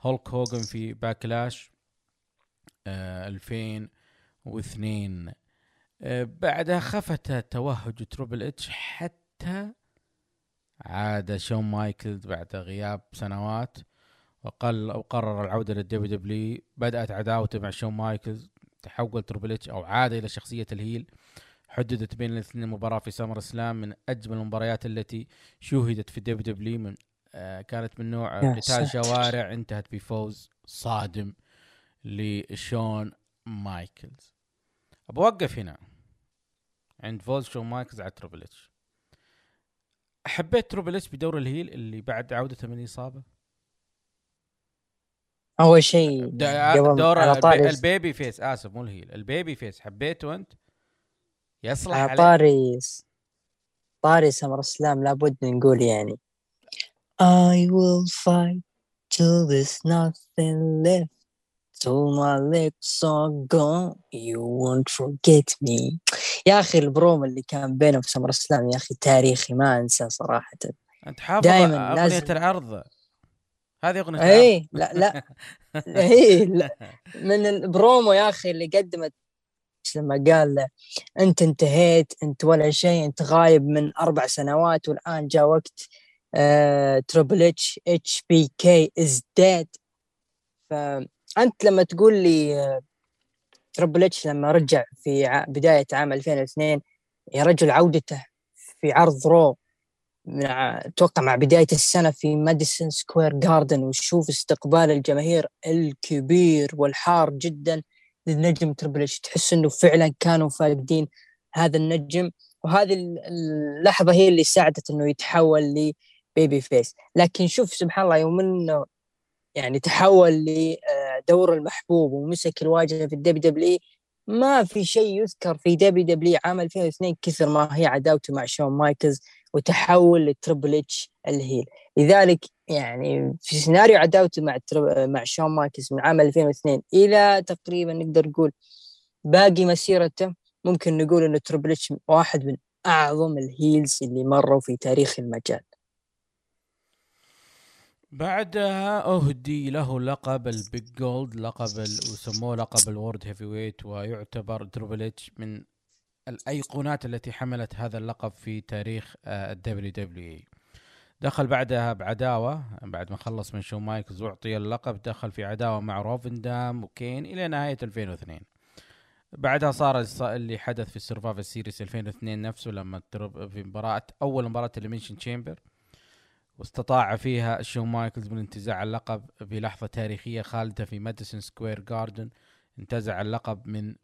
Speaker 1: هولك هوجن في Backlash. 2002 أه بعدها خفت توهج تربل إتش حتى عاد شون مايكلز بعد غياب سنوات وقل وقرر العودة لل WWE بدأت عداوته مع شون مايكلز تحول تربل إتش أو عاد إلى شخصية ال heel. حددت بين الاثنين مباراة في SummerSlam من أجمل المباريات التي شوهدت في ال WWE من آه كانت من نوع قتال شوارع انتهت بفوز صادم. لشون مايكلز. بوقف هنا. عند فوز شون مايكلز على تربل إتش. حبيت تربل إتش بدور ال heel اللي بعد عودته من الاصابه
Speaker 2: أول شيء
Speaker 1: دور البي ال babyface. آسف مو ال heel. ال babyface. حبيته أنت؟ يصلح على
Speaker 2: طاري طاري SummerSlam لابد نقول يعني. I will fight till there's nothing left. Till my legs are gone. You won't forget me. يا أخي البروم اللي كان بينه في SummerSlam يا أخي تاريخي ما انسى صراحة.
Speaker 1: أنت حافظ دائما أغنية لازم... العرض. هذه أغنية
Speaker 2: اي لا لا. اي لا. من البرومو يا أخي اللي قدمت لما قال أنت انتهيت أنت ولا شيء أنت غايب من أربع سنوات والآن جاء وقت تربل اتش HBK is dead فانت لما تقول لي تربل اتش لما رجع في بداية عام 2002 يا رجل عودته في عرض Raw مع أتوقع مع بداية السنة في ماديسون سكوير جاردن وشوف استقبال الجماهير الكبير والحار جدا للنجم تربل اتش تحس إنه فعلا كانوا فاقدين هذا النجم وهذه اللحظة هي اللي ساعدت إنه يتحول ل babyface لكن شوف سبحان الله يوم إنه يعني تحول لدور المحبوب ومسك الواجهة في ال WWE ما في شيء يذكر في WWE عام 2002 كثر ما هي عداوته مع شون مايكلز وتحول لتربل إتش ال heel. لذلك يعني في سيناريو عداوته مع مع شون مايكلز من عام 2002 إلى تقريبا نقدر نقول باقي مسيرته ممكن نقول إنه تربل إتش واحد من أعظم ال heels اللي مروا في تاريخ المجال.
Speaker 1: بعدها أهدي له لقب ال big gold لقب وسموه لقب ال world heavyweight ويعتبر تربل اتش من الأيقونات التي حملت هذا اللقب في تاريخ ال WWE. دخل بعدها بعداوة بعد ما خلص من شون مايكلز وأعطي اللقب دخل في عداوة مع روب فان دام وكين إلى نهاية 2002 بعدها صار اللي حدث في ال Survivor Series 2002 نفسه لما في مباراة أول مباراة Elimination Chamber واستطاع فيها شون مايكلز من انتزاع اللقب بلحظة تاريخية خالدة في ماديسون سكوير جاردن. انتزع اللقب من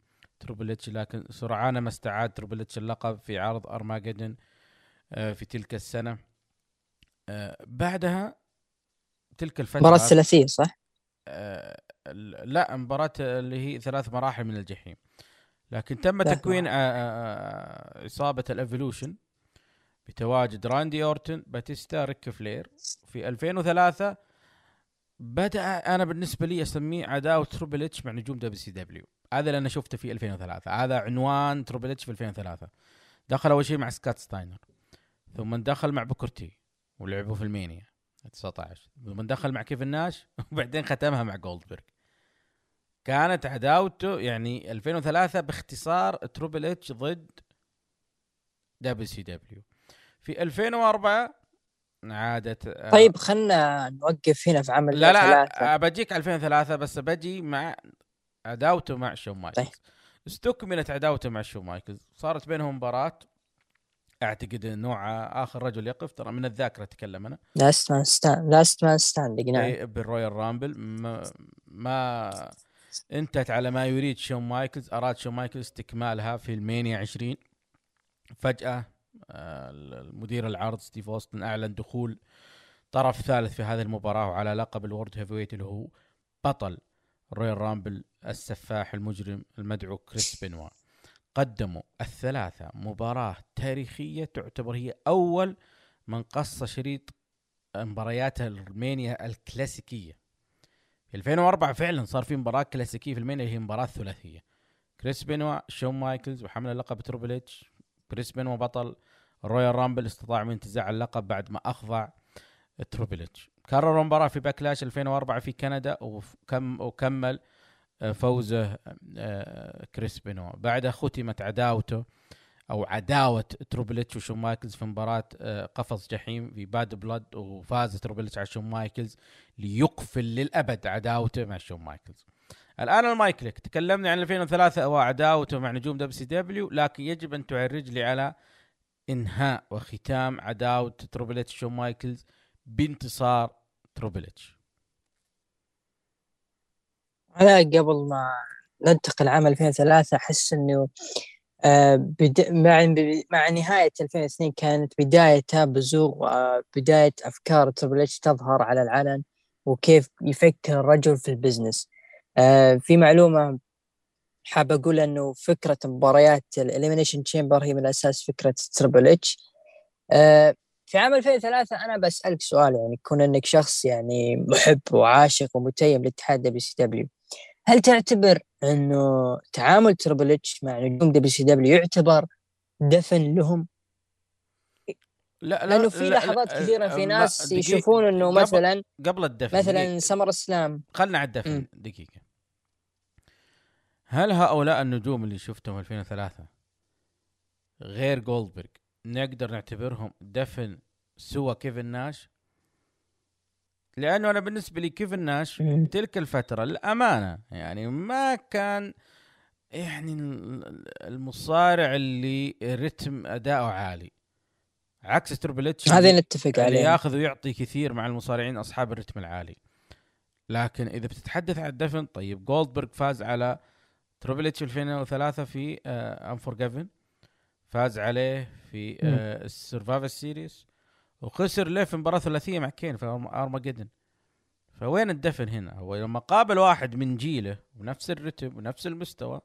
Speaker 1: Triple H لكن سرعان ما استعاد Triple H اللقب في عرض ارماجدن آه، في تلك السنة. آه، بعدها تلك الفترة
Speaker 2: مباراة ثلاثية صح؟
Speaker 1: آه، لا مباراة اللي هي ثلاث مراحل من الجحيم. لكن تم تكوين عصابة ال Evolution بتواجد راندي أورتن باتيستا ريك فلير. في 2003 بدأ أنا بالنسبة لي أسميه عداوة Triple H مع نجوم WCW. هذا اللي أنا شفته في 2003 هذا عنوان Triple H في 2003 دخل أول شيء مع سكوت ستاينر. ثم دخل مع بوكر تي ولعبوا في WrestleMania 19 ثم دخل مع كيفن ناش وبعدين ختمها مع جولدبرغ كانت عداوته يعني 2003 باختصار Triple H ضد WCW. في 2004 عادت
Speaker 2: آه، طيب خلنا نوقف هنا في عمل
Speaker 1: لا لا بجيك 2003 بس بجي مع عداوته مع شون مايكلز. طيب. استكملت عداوته مع شون مايكلز. صارت بينهم مباراة. أعتقد نوع آخر رجل يقف. ترى من الذاكرة أتكلم أنا.
Speaker 2: last man stand last man standing نعم.
Speaker 1: إيه، بال Royal Rumble. ما, ما انتهت على ما يريد شون مايكلز. أراد شون مايكلز استكمالها في WrestleMania 20 فجأة آه، المدير العرض ستيف أوستن أعلن دخول طرف ثالث في هذه المباراة وعلى لقب ال world heavyweight اللي هو بطل Royal Rumble السفاح المجرم المدعو كريس بنوا قدموا الثلاثة مباراة تاريخية تعتبر هي أول من قص شريط مباريات WrestleMania الكلاسيكية. في 2004 فعلا صار في مباراة كلاسيكية في WrestleMania هي مباراة ثلاثية. كريس بنوا شون مايكلز وحمل اللقب Triple H. كريس بنوا بطل Royal Rumble استطاع من انتزاع اللقب بعد ما أخضع Triple H كرر المباراة في Backlash 2004 في كندا وكم وكمل آه، فوزه آه، كريس بنوا بعدها ختمت عداوته أو عداوة Triple H وشون مايكلز في مباراة آه، قفص جحيم في Bad Blood وفاز Triple H على شون مايكلز ليقفل للأبد عداوته مع شون مايكلز. الآن المايك لك تكلمنا عن 2003 وعداوته مع نجوم WCW لكن يجب أن تعرج لي على إنهاء وختام عداوة Triple H شون مايكلز بانتصار Triple
Speaker 2: H أنا قبل ما ننتقل عام 2003 أحس إنه آه، بد... مع مع نهاية 2002 كانت بداية بزوغ وبداية أفكار Triple H تظهر على العلن وكيف يفكر الرجل في ال business. آه، في معلومة حاب أقول أنه فكرة مباريات ال Elimination Chamber هي من أساس فكرة Triple H. آه، في عام 2003 أنا بسألك سؤال يعني كون إنك شخص يعني محب وعاشق ومتيم لاتحاد WCW هل تعتبر إنه تعامل Triple H مع نجوم WCW يعتبر دفن لهم؟
Speaker 1: لا لا
Speaker 2: لأنه في لحظات كثيرة في ناس يشوفون إنه مثلا
Speaker 1: قبل الدفن
Speaker 2: مثلا سمر إسلام.
Speaker 1: خلنا على الدفن دقيقة. هل هؤلاء النجوم اللي شفتهم 2003 غير جولدبرغ نقدر نعتبرهم دفن سوى كيفن ناش؟ لأنه أنا بالنسبة لي كيفن ناش تلك الفترة للأمانة يعني ما كان يعني المصارع اللي رتم أداؤه عالي. عكس Triple H
Speaker 2: هذه نتفق
Speaker 1: عليه ياخذ ويعطي كثير مع المصارعين أصحاب الرتم العالي. لكن إذا بتتحدث عن الدفن طيب جولدبرغ فاز على Triple H 2003 في Unforgiven فاز عليه في ال Survivor Series وخسر له في مباراة ثلاثية مع كين في ارماجدن فوين الدفن هنا؟ هو لما قابل واحد من جيله ونفس الرتم ونفس المستوى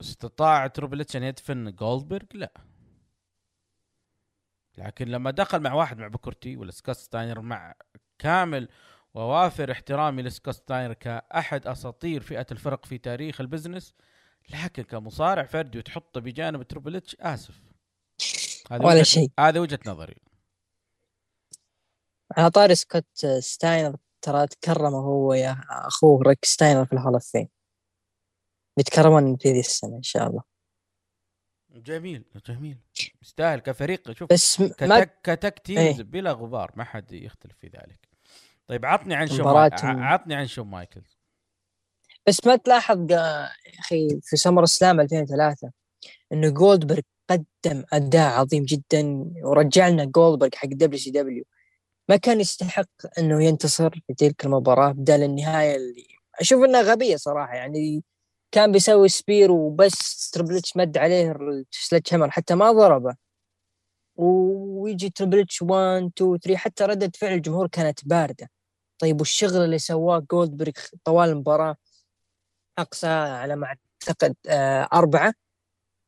Speaker 1: استطاع Triple H أن يدفن جولدبرغ لا. لكن لما دخل مع واحد مع بوكر تي ولا سكوت ستاينر مع كامل ووافر احترامي لسكوت ستاينر كأحد أساطير فئة الفرق في تاريخ ال business لكن كمصارع فردي وتحطه بجانب Triple H آسف.
Speaker 2: هذه ولا شيء.
Speaker 1: هذه وجهة نظري.
Speaker 2: على طاري سكوت ستاينر ترى تكرم هو يا أخوه ريك ستاينر في ال Hall of Fame. بيتكرمون في ذي السنة إن شاء الله.
Speaker 1: جميل جميل. يستاهل كفريق شوف
Speaker 2: بس
Speaker 1: ك tag ما... ك tag teams إيه؟ بلا غبار ما حد يختلف في ذلك. طيب عطني عن شو عطني عن شون مايكلز.
Speaker 2: بس ما تلاحظ يا أخي في SummerSlam 2003 إنه جولدبرغ قدم أداء عظيم جدا ورجع لنا جولدبرغ حق WCW. ما كان يستحق إنه ينتصر في تلك المباراة بدال النهاية اللي أشوف إنها غبية صراحة. يعني كان بيسوي spear وبس Triple H مد عليه ال sledgehammer حتى ما ضربه. ويجي Triple H 1 2 3 حتى ردة فعل الجمهور كانت باردة. طيب والشغل اللي سواه جولدبرغ طوال المباراة أقصى على ما أعتقد آه، أربعة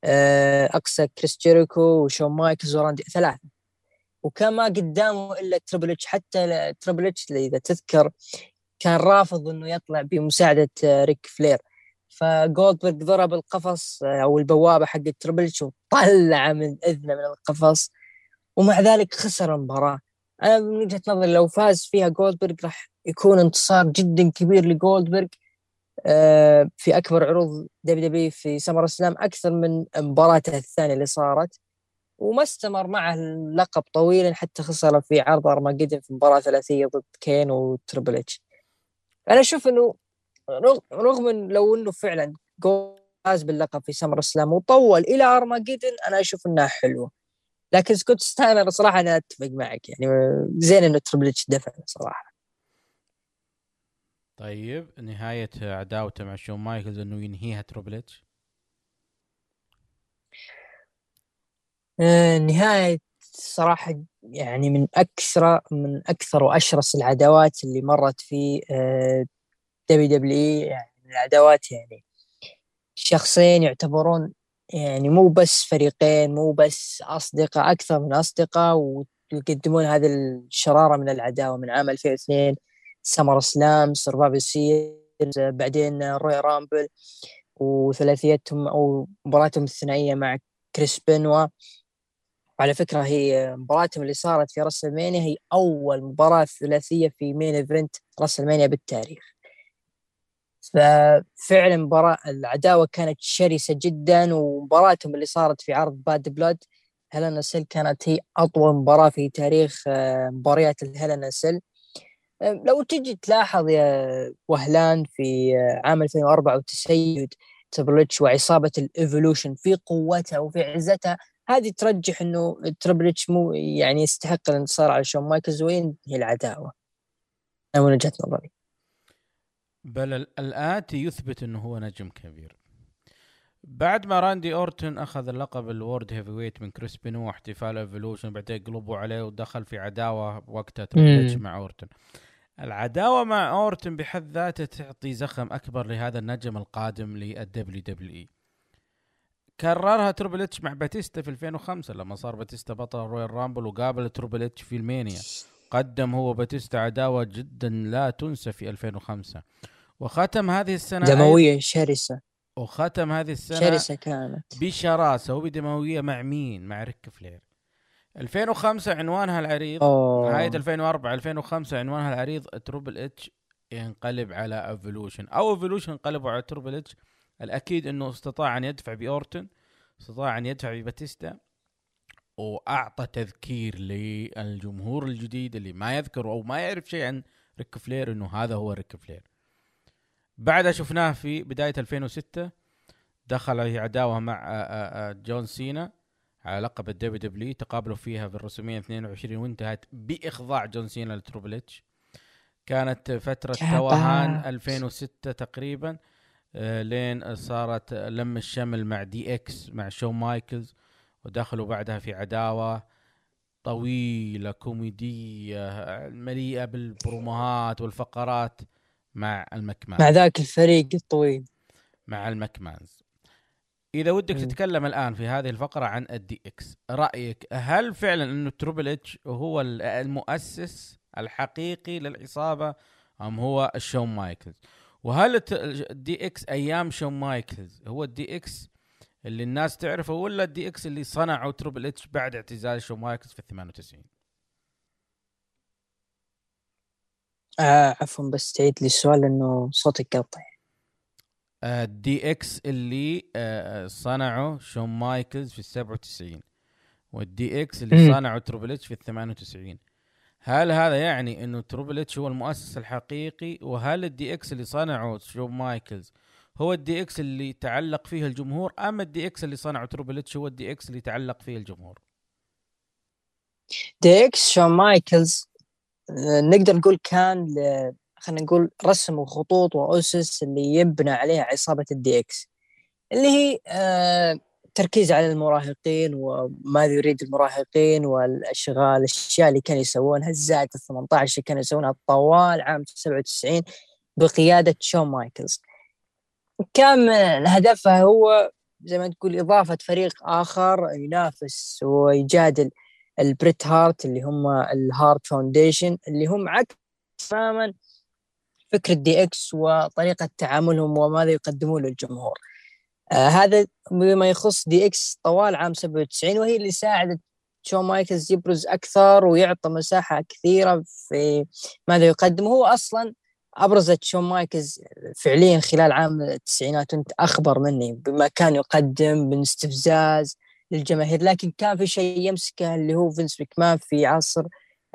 Speaker 2: آه، أقصى كريس جيريكو وشون مايكلز وراندي ثلاثة. وكان ما قدامه إلا Triple H حتى Triple H إذا تذكر كان رافض إنه يطلع بمساعدة آه، ريك فلير فجولدبرغ ضرب القفص أو البوابة حق Triple H وطلع من إذنه من القفص. ومع ذلك خسر المباراة. أنا من وجهة نظري لو فاز فيها جولدبرغ راح يكون انتصار جدا كبير لجولدبرغ آه، في أكبر عروض WWE في SummerSlam أكثر من مباراته الثانية اللي صارت وما استمر معه اللقب طويلا حتى خسر في عرض ارماجدن في مباراة ثلاثية ضد كين و Triple H. أنا أشوف إنه رغم لو إنه فعلا فاز باللقب في SummerSlam وطول إلى أرماجيدن أنا أشوف إنها حلوة. لكن سكوت ستاينر صراحة أنا أتفق معك يعني زين إنه Triple H دفع صراحة.
Speaker 1: طيب نهاية عداوته مع شون مايكلز إنه ينهيها Triple H
Speaker 2: آه، نهاية صراحة يعني من أكثر من أكثر وأشرس العداوات اللي مرت في WW يعني العداوات يعني شخصين يعتبرون يعني مو بس فريقين مو بس أصدقاء أكثر من أصدقاء ويقدمون هذه الشرارة من العداوة من عام 2002 SummerSlam Survivor Series بعدين Royal Rumble وثلاثيتهم أو مباراتهم الثنائية مع كريس بنوا وعلى فكرة هي مباراتهم اللي صارت في WrestleMania هي أول مباراة ثلاثية في main event WrestleMania بالتاريخ. ففعلا مباراة العداوة كانت شرسة جدا ومباراتهم اللي صارت في عرض Bad Blood Hell in a Cell كانت هي أطول مباراة في تاريخ آه، مباريات ال Hell in a Cell. لو تجي تلاحظ يا وهلان في آه، عام 2004 وتسيد Triple H وعصابة ال Evolution في قوتها وفي عزتها هذه ترجح إنه Triple H مو يعني يستحق الانتصار على شون مايكلز وينهي العداوة؟ من وجهة نظري؟
Speaker 1: بل الآتي يثبت إنه هو نجم كبير. بعد ما راندي اورتون أخذ اللقب ال World Heavyweight من كريس بينو واحتفال Evolution بعدين قلبوا عليه ودخل في عداوة وقتها Triple H مع اورتون العداوة مع اورتون بحد ذاته تعطي زخم أكبر لهذا النجم القادم لل WWE كررها Triple H مع باتيستا في 2005 لما صار باتيستا بطل Royal Rumble وقابل Triple H في WrestleMania. قدم هو باتيستا عداوة جدا لا تنسى في 2005 وختم هذه السنة
Speaker 2: دموية شرسة.
Speaker 1: وختم هذه السنة
Speaker 2: شرسة كانت.
Speaker 1: بشراسة وبدموية مع مين؟ مع ريك فلير. 2005 عنوانها العريض.
Speaker 2: أوه.
Speaker 1: نهاية 2004 2005 عنوانها العريض. Triple H ينقلب على Evolution أو Evolution انقلبوا على Triple H الأكيد إنه استطاع أن يدفع بأورتن استطاع أن يدفع بباتيستا. وأعطى تذكير للجمهور الجديد اللي ما يذكر أو ما يعرف شيء عن ريك فلير إنه هذا هو ريك فلير. بعدها شفناه في بداية 2006 دخل في عداوة مع آه، آه، آه، جون سينا على لقب ال WW تقابلوا فيها في WrestleMania 22 وانتهت بإخضاع جون سينا ل Triple H. كانت فترة توهان 2006 تقريبا لين صارت لم الشمل مع DX مع شون مايكلز ودخلوا بعدها في عداوة طويلة كوميدية مليئة بالبروموهات والفقرات. مع المكمان
Speaker 2: مع ذاك الفريق الطويل.
Speaker 1: مع ال McMahons. إذا ودك تتكلم الآن في هذه الفقرة عن ال DX رأيك هل فعلا إنه Triple H هو المؤسس الحقيقي للعصابة أم هو شون مايكلز وهل ال DX أيام شون مايكلز هو ال DX اللي الناس تعرفه ولا ال DX اللي صنعه Triple H بعد اعتزال شون مايكلز في ال 98
Speaker 2: آه عفوا بس تعيد لي السؤال لأنه صوتك قطع.
Speaker 1: ال DX اللي آه صنعه شون مايكلز في ال 97 وال DX اللي صنعه Triple H في ال 98 هل هذا يعني إنه Triple H هو المؤسس الحقيقي؟ وهل ال DX اللي صنعه شون مايكلز هو ال DX اللي تعلق فيه الجمهور أم ال DX اللي صنعه Triple H هو ال DX اللي تعلق فيه الجمهور؟
Speaker 2: DX شون مايكلز آه، نقدر نقول كان خلينا نقول رسم وخطوط وأسس اللي يبنى عليها عصابة ال DX اللي هي آه تركيز على المراهقين وماذا يريد المراهقين والأشغال الأشياء اللي كانوا يسوونها الزائد ال 18 اللي كانوا يسوونها طوال عام 97 بقيادة شون مايكلز. كان هدفها هو زي ما تقول إضافة فريق آخر ينافس ويجادل البريت هارت اللي هم ال Hart Foundation اللي هم عكس تماما فكره DX وطريقة تعاملهم وماذا يقدمون للجمهور. آه هذا بما يخص DX طوال عام 97 وهي اللي ساعدت شون مايكلز يبرز أكثر ويعطى مساحة كثيرة في ماذا يقدم هو أصلا أبرزت شون مايكلز فعليا خلال عام التسعينات وانت أخبر مني بما كان يقدم من استفزاز للجماهير. لكن كان في شيء يمسكه اللي هو فينس مكمان في عصر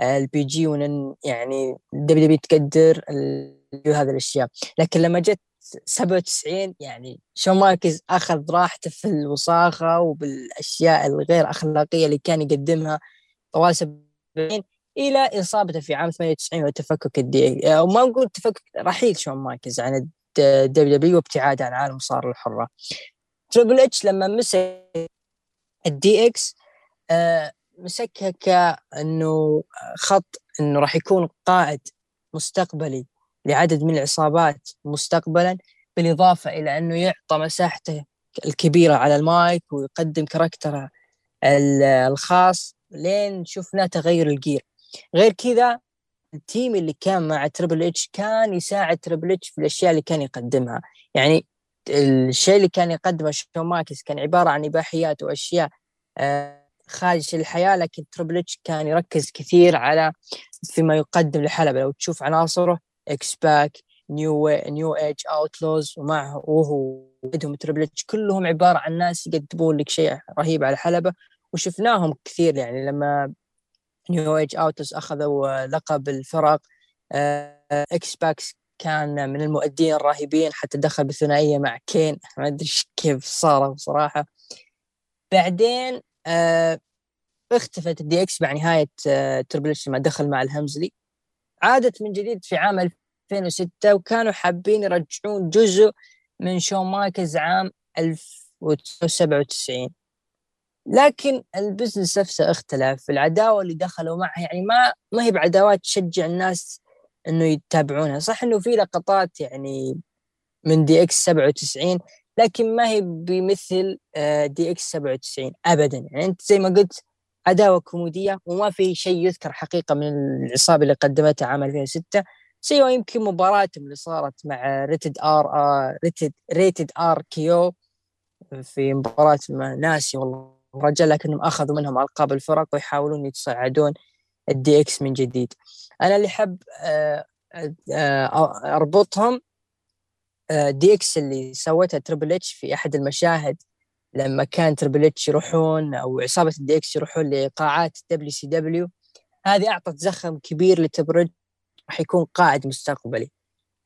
Speaker 2: ال PG وإن يعني دبليو تقدر هذه الأشياء. لكن لما جت 97 يعني شون مايكلز أخذ راحته في الوساخة وبالأشياء الغير أخلاقية اللي كان يقدمها طوال 97 إلى إصابته في عام 98 وتفكك ال D وما نقول تفكك رحيل شون مايكلز عن ال WW وابتعاده عن عالم المصارعة الحرة. Triple H لما مسك ال DX آه مسكها كأنه خط إنه راح يكون قائد مستقبلي لعدد من العصابات مستقبلا بالإضافة إلى إنه يعطى مساحته الكبيرة على المايك ويقدم character ه الخاص لين شفنا تغير ال gear. غير كذا ال team اللي كان مع تريبل اتش كان يساعد تريبل اتش في الأشياء اللي كان يقدمها. يعني الشيء اللي كان يقدمه شون مايكلز كان عبارة عن إباحيات وأشياء آه، خارج الحياة لكن تريبل إتش كان يركز كثير على فيما يقدم للحلبه لو تشوف عناصره إكس باك نيو نيو إيج اوتلوز ومعه وهو عندهم تريبل إتش كلهم عبارة عن ناس يقدمون لك شيء رهيب على الحلبه وشفناهم كثير يعني لما نيو إيج اوتلوز أخذوا لقب الفرق إكس باكس كان من المؤدين الرهيبين حتى دخل بثنائيه مع كين. ما أدري كيف صاروا بصراحة. بعدين آه اختفت الدي إكس مع نهاية آه تربل اتش لما دخل مع الهيلمزلي. عادت من جديد في عام 2006 وكانوا حابين يرجعون جزء من شون مايكلز عام 1997 لكن ال business نفسه اختلف. العداوة اللي دخلوا معها يعني ما ما هي بعداوات تشجع الناس إنه يتابعونها. صح إنه في لقطات يعني من دي إكس 97 لكن ما هي بمثل آه، دي إكس 97 ابدا. يعني أنت زي ما قلت عداوه كوميدية وما في شيء يذكر حقيقة من العصابة اللي قدمتها عام 2006 سوى يمكن مباراتهم اللي صارت مع ريتد آر ريتد ريتد آر كيو في مباراة ناسي والله الرجال لكنهم أخذوا منهم ألقاب الفرق ويحاولون يتصعدون الدي إكس من جديد. أنا اللي حب آه، آه، أربطهم دي إكس اللي سوتها تربل اتش في أحد المشاهد لما كان تربل اتش يروحون أو عصابة الدي إكس يروحون لقاعات دبليو سي دبليو هذه أعطت زخم كبير لتبرج راح يكون قائد مستقبلي.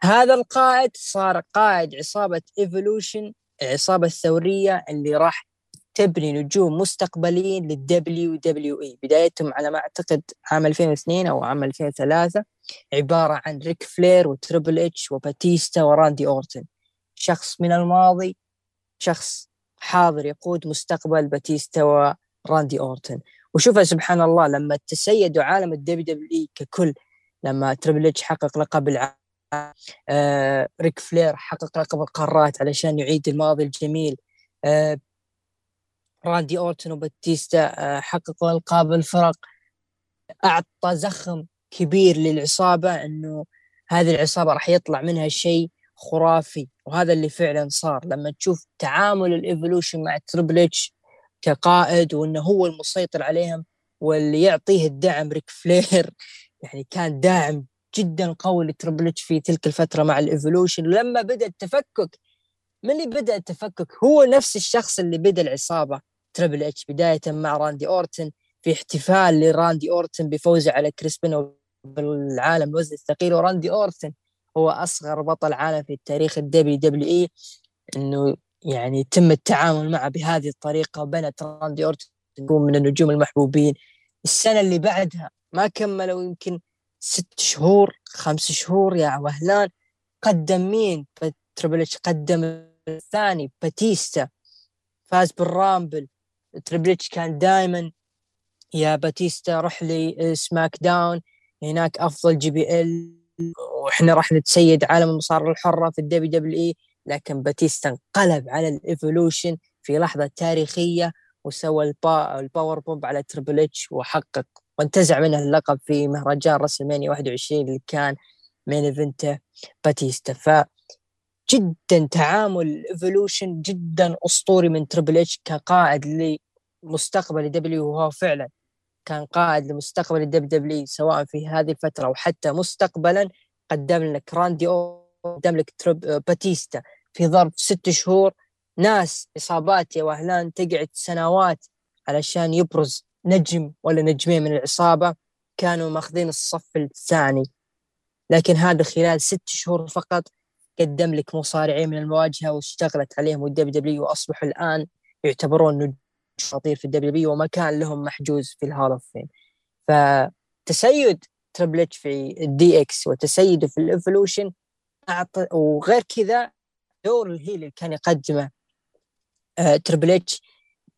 Speaker 2: هذا القائد صار قائد عصابة ايفولوشن العصابة الثورية اللي راح تبني نجوم مستقبليين للدبليو دبليو اي بدايتهم على ما أعتقد عام 2002 أو عام 2003 عبارة عن ريك فلير وتريبل إتش وباتيستا وراندي أورتن. شخص من الماضي شخص حاضر يقود مستقبل باتيستا وراندي أورتن. وشوفها سبحان الله لما تسيدوا عالم الدبليو دبليو اي ككل لما تريبل إتش حقق لقب العالم آه ريك فلير حقق لقب القارات علشان يعيد الماضي الجميل. آه راندي أورتون وباتيستا آه، حققوا ألقاب الفرق. أعطى زخم كبير للعصابة إنه هذه العصابة راح يطلع منها شيء خرافي وهذا اللي فعلا صار. لما تشوف تعامل الإيفولوشن مع تريبل إتش كقائد وإنه هو المسيطر عليهم واللي يعطيه الدعم ريك فلير يعني كان داعم جدا قوي لتريبل إتش في تلك الفترة مع الإيفولوشن. ولما بدأ التفكك من اللي بدأ التفكك؟ هو نفس الشخص اللي بدأ العصابة. تريبل اتش بداية مع راندي أورتن في احتفال لراندي أورتن بفوزه على كريس بينو بالعالم الوزن الثقيل. وراندي أورتن هو أصغر بطل عالم في تاريخ الدبليو دبليو إي إنه يعني يتم التعامل معه بهذه الطريقة وبنت راندي أورتن يكون من النجوم المحبوبين. السنة اللي بعدها ما كملوا يمكن ست شهور خمس شهور يا وهلان. قدم مين؟ تريبل اتش قدم الثاني باتيستا. فاز بالرامبل. تريبل اتش كان دائما يا باتيستا روح لي سماك داون هناك أفضل جي بي إل. وإحنا راح نتسيد عالم المصارعة الحرة في الدبليو دبليو إي. لكن باتيستا انقلب على الإيفولوشن في لحظة تاريخية وسوى البا ال power bomb على تريبل اتش وحقق وانتزع منه اللقب في مهرجان راسلمانيا 21 اللي كان main event ه باتيستا. ف جدا تعامل ايفولوشن جدا أسطوري من تريبل اتش كقائد مستقبل دبليو وهو فعلا كان قائد لمستقبل الدبليو دبليو سواء في هذه الفترة أو حتى مستقبلا قدم لك راندي أو قدم لك باتيستا في ظرف ست شهور. ناس عصابات يا وهلان تقعد سنوات علشان يبرز نجم ولا نجمين من العصابة كانوا ماخذين الصف الثاني. لكن هذا خلال ست شهور فقط قدم لك مصارعين من المواجهة واشتغلت عليهم. والدبليو دبليو واصبحوا الآن يعتبرون اساطير في الدبليو دبليو ومكان لهم محجوز في ال Hall of Fame فتسيد تريبل إتش في الدي إكس وتسيده في الإيفولوشن أعطى وغير كذا دور ال heel اللي كان يقدمه. آه تريبل إتش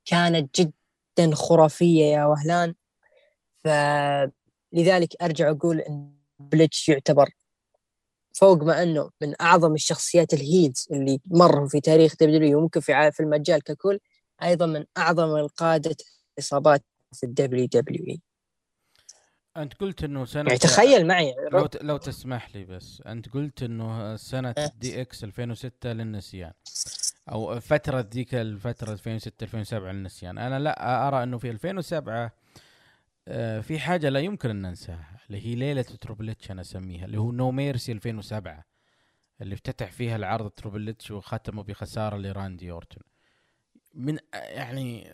Speaker 2: كانت جدا خرافية يا وهلان. فلذلك أرجع أقول إن تريبل اتش يعتبر فوق ما إنه من أعظم الشخصيات ال heels اللي مروا في تاريخ دبليو وممكن في في المجال ككل. أيضا من أعظم القادة العصابات في الدبليو دبليو إي.
Speaker 1: أنت قلت إنه سنة
Speaker 2: يعني تخيل معي
Speaker 1: لو لو تسمح لي بس أنت قلت إنه سنة دي إكس 2006 للنسيان أو فترة ذيك الفترة 2006 2007 للنسيان. أنا لا أرى إنه في 2007 آه، في حاجة لا يمكن أن ننساها اللي هي ليلة تريبل اتش أنا أسميها اللي هو نو ميرسي 2007 اللي افتتح فيها العرض تريبل اتش وختمه بخسارة لراندي اورتون من يعني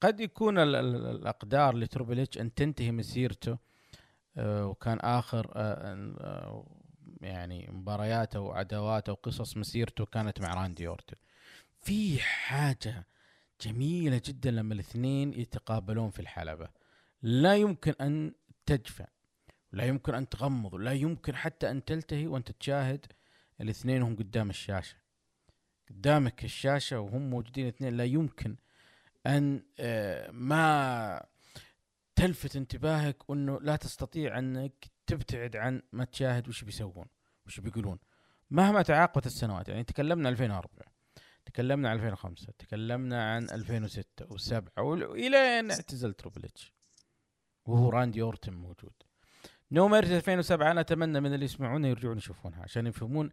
Speaker 1: قد يكون الأقدار لتريبل اتش أن تنتهي مسيرته آه، وكان آخر آه، يعني مبارياته وعداواته وقصص مسيرته كانت مع راندي اورتون في حاجة جميلة جدا لما الاثنين يتقابلون في الحلبة. لا يمكن أن تغفى لا يمكن أن تغمض لا يمكن حتى أن تلتهي وأنت تشاهد الاثنين هم قدام الشاشة. قدامك الشاشة وهم موجودين اثنين لا يمكن أن آه، ما تلفت انتباهك وإنه لا تستطيع أنك تبتعد عن ما تشاهد وش بيسوون وش بيقولون. مهما تعاقبت السنوات يعني تكلمنا 2004 تكلمنا عن 2005 تكلمنا عن 2006 و7 والى أن اعتزل تريبل اتش وهو راندي أورتن موجود. No Mercy 2007 أنا أتمنى من اللي يسمعونا يرجعون يشوفونها عشان يفهمون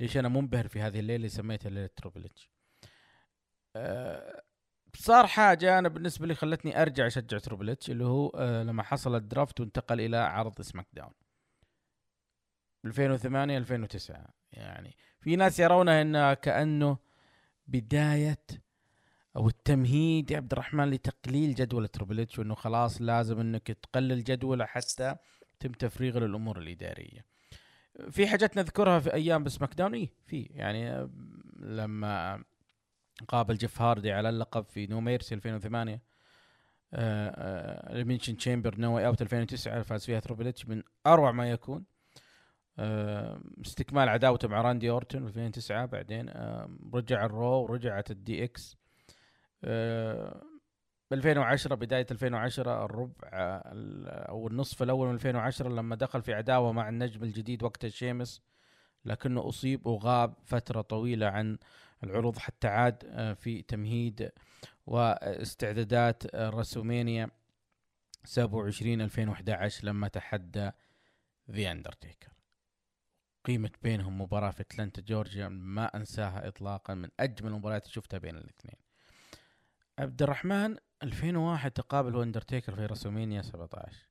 Speaker 1: ليش أنا منبهر في هذه الليلة اللي سميتها ليلة تريبل اتش أه صار حاجة أنا بالنسبة لي خلتني أرجع أشجع تريبل اتش اللي هو أه لما حصل ال draft وانتقل إلى عرض SmackDown. 2008 2009 يعني. في ناس يرونها انها كأنه بداية أو التمهيد يا عبد الرحمن لتقليل جدول تريبل اتش وإنه خلاص لازم إنك تقلل جدوله حتى تم تفريغ للأمور الإدارية. في حاجات نذكرها في أيام ب SmackDown. اي في. يعني لما قابل جيف هاردي على اللقب في No Mercy 2008 Elimination Chamber No Way Out 2009 فاز فيها تريبل اتش من أروع ما يكون. آه استكمال عداوته مع راندي أورتون في 2009 بعدين آه رجع ال Raw ورجعت ال DX آه 2010 بداية 2010 الربع أو النصف الأول من 2010 لما دخل في عداوة مع النجم الجديد وقت الشيمس لكنه أصيب وغاب فترة طويلة عن العروض حتى عاد آه، في تمهيد واستعدادات رسومينيا 27 2011 لما تحدى ذا أندرتيكر. قيمة بينهم مباراة في أتلانتا جورجيا ما أنساها اطلاقا من أجمل المباريات اللي شفتها بين الاثنين. عبد الرحمن 2001 تقابل هو اندرتيكر في WrestleMania 17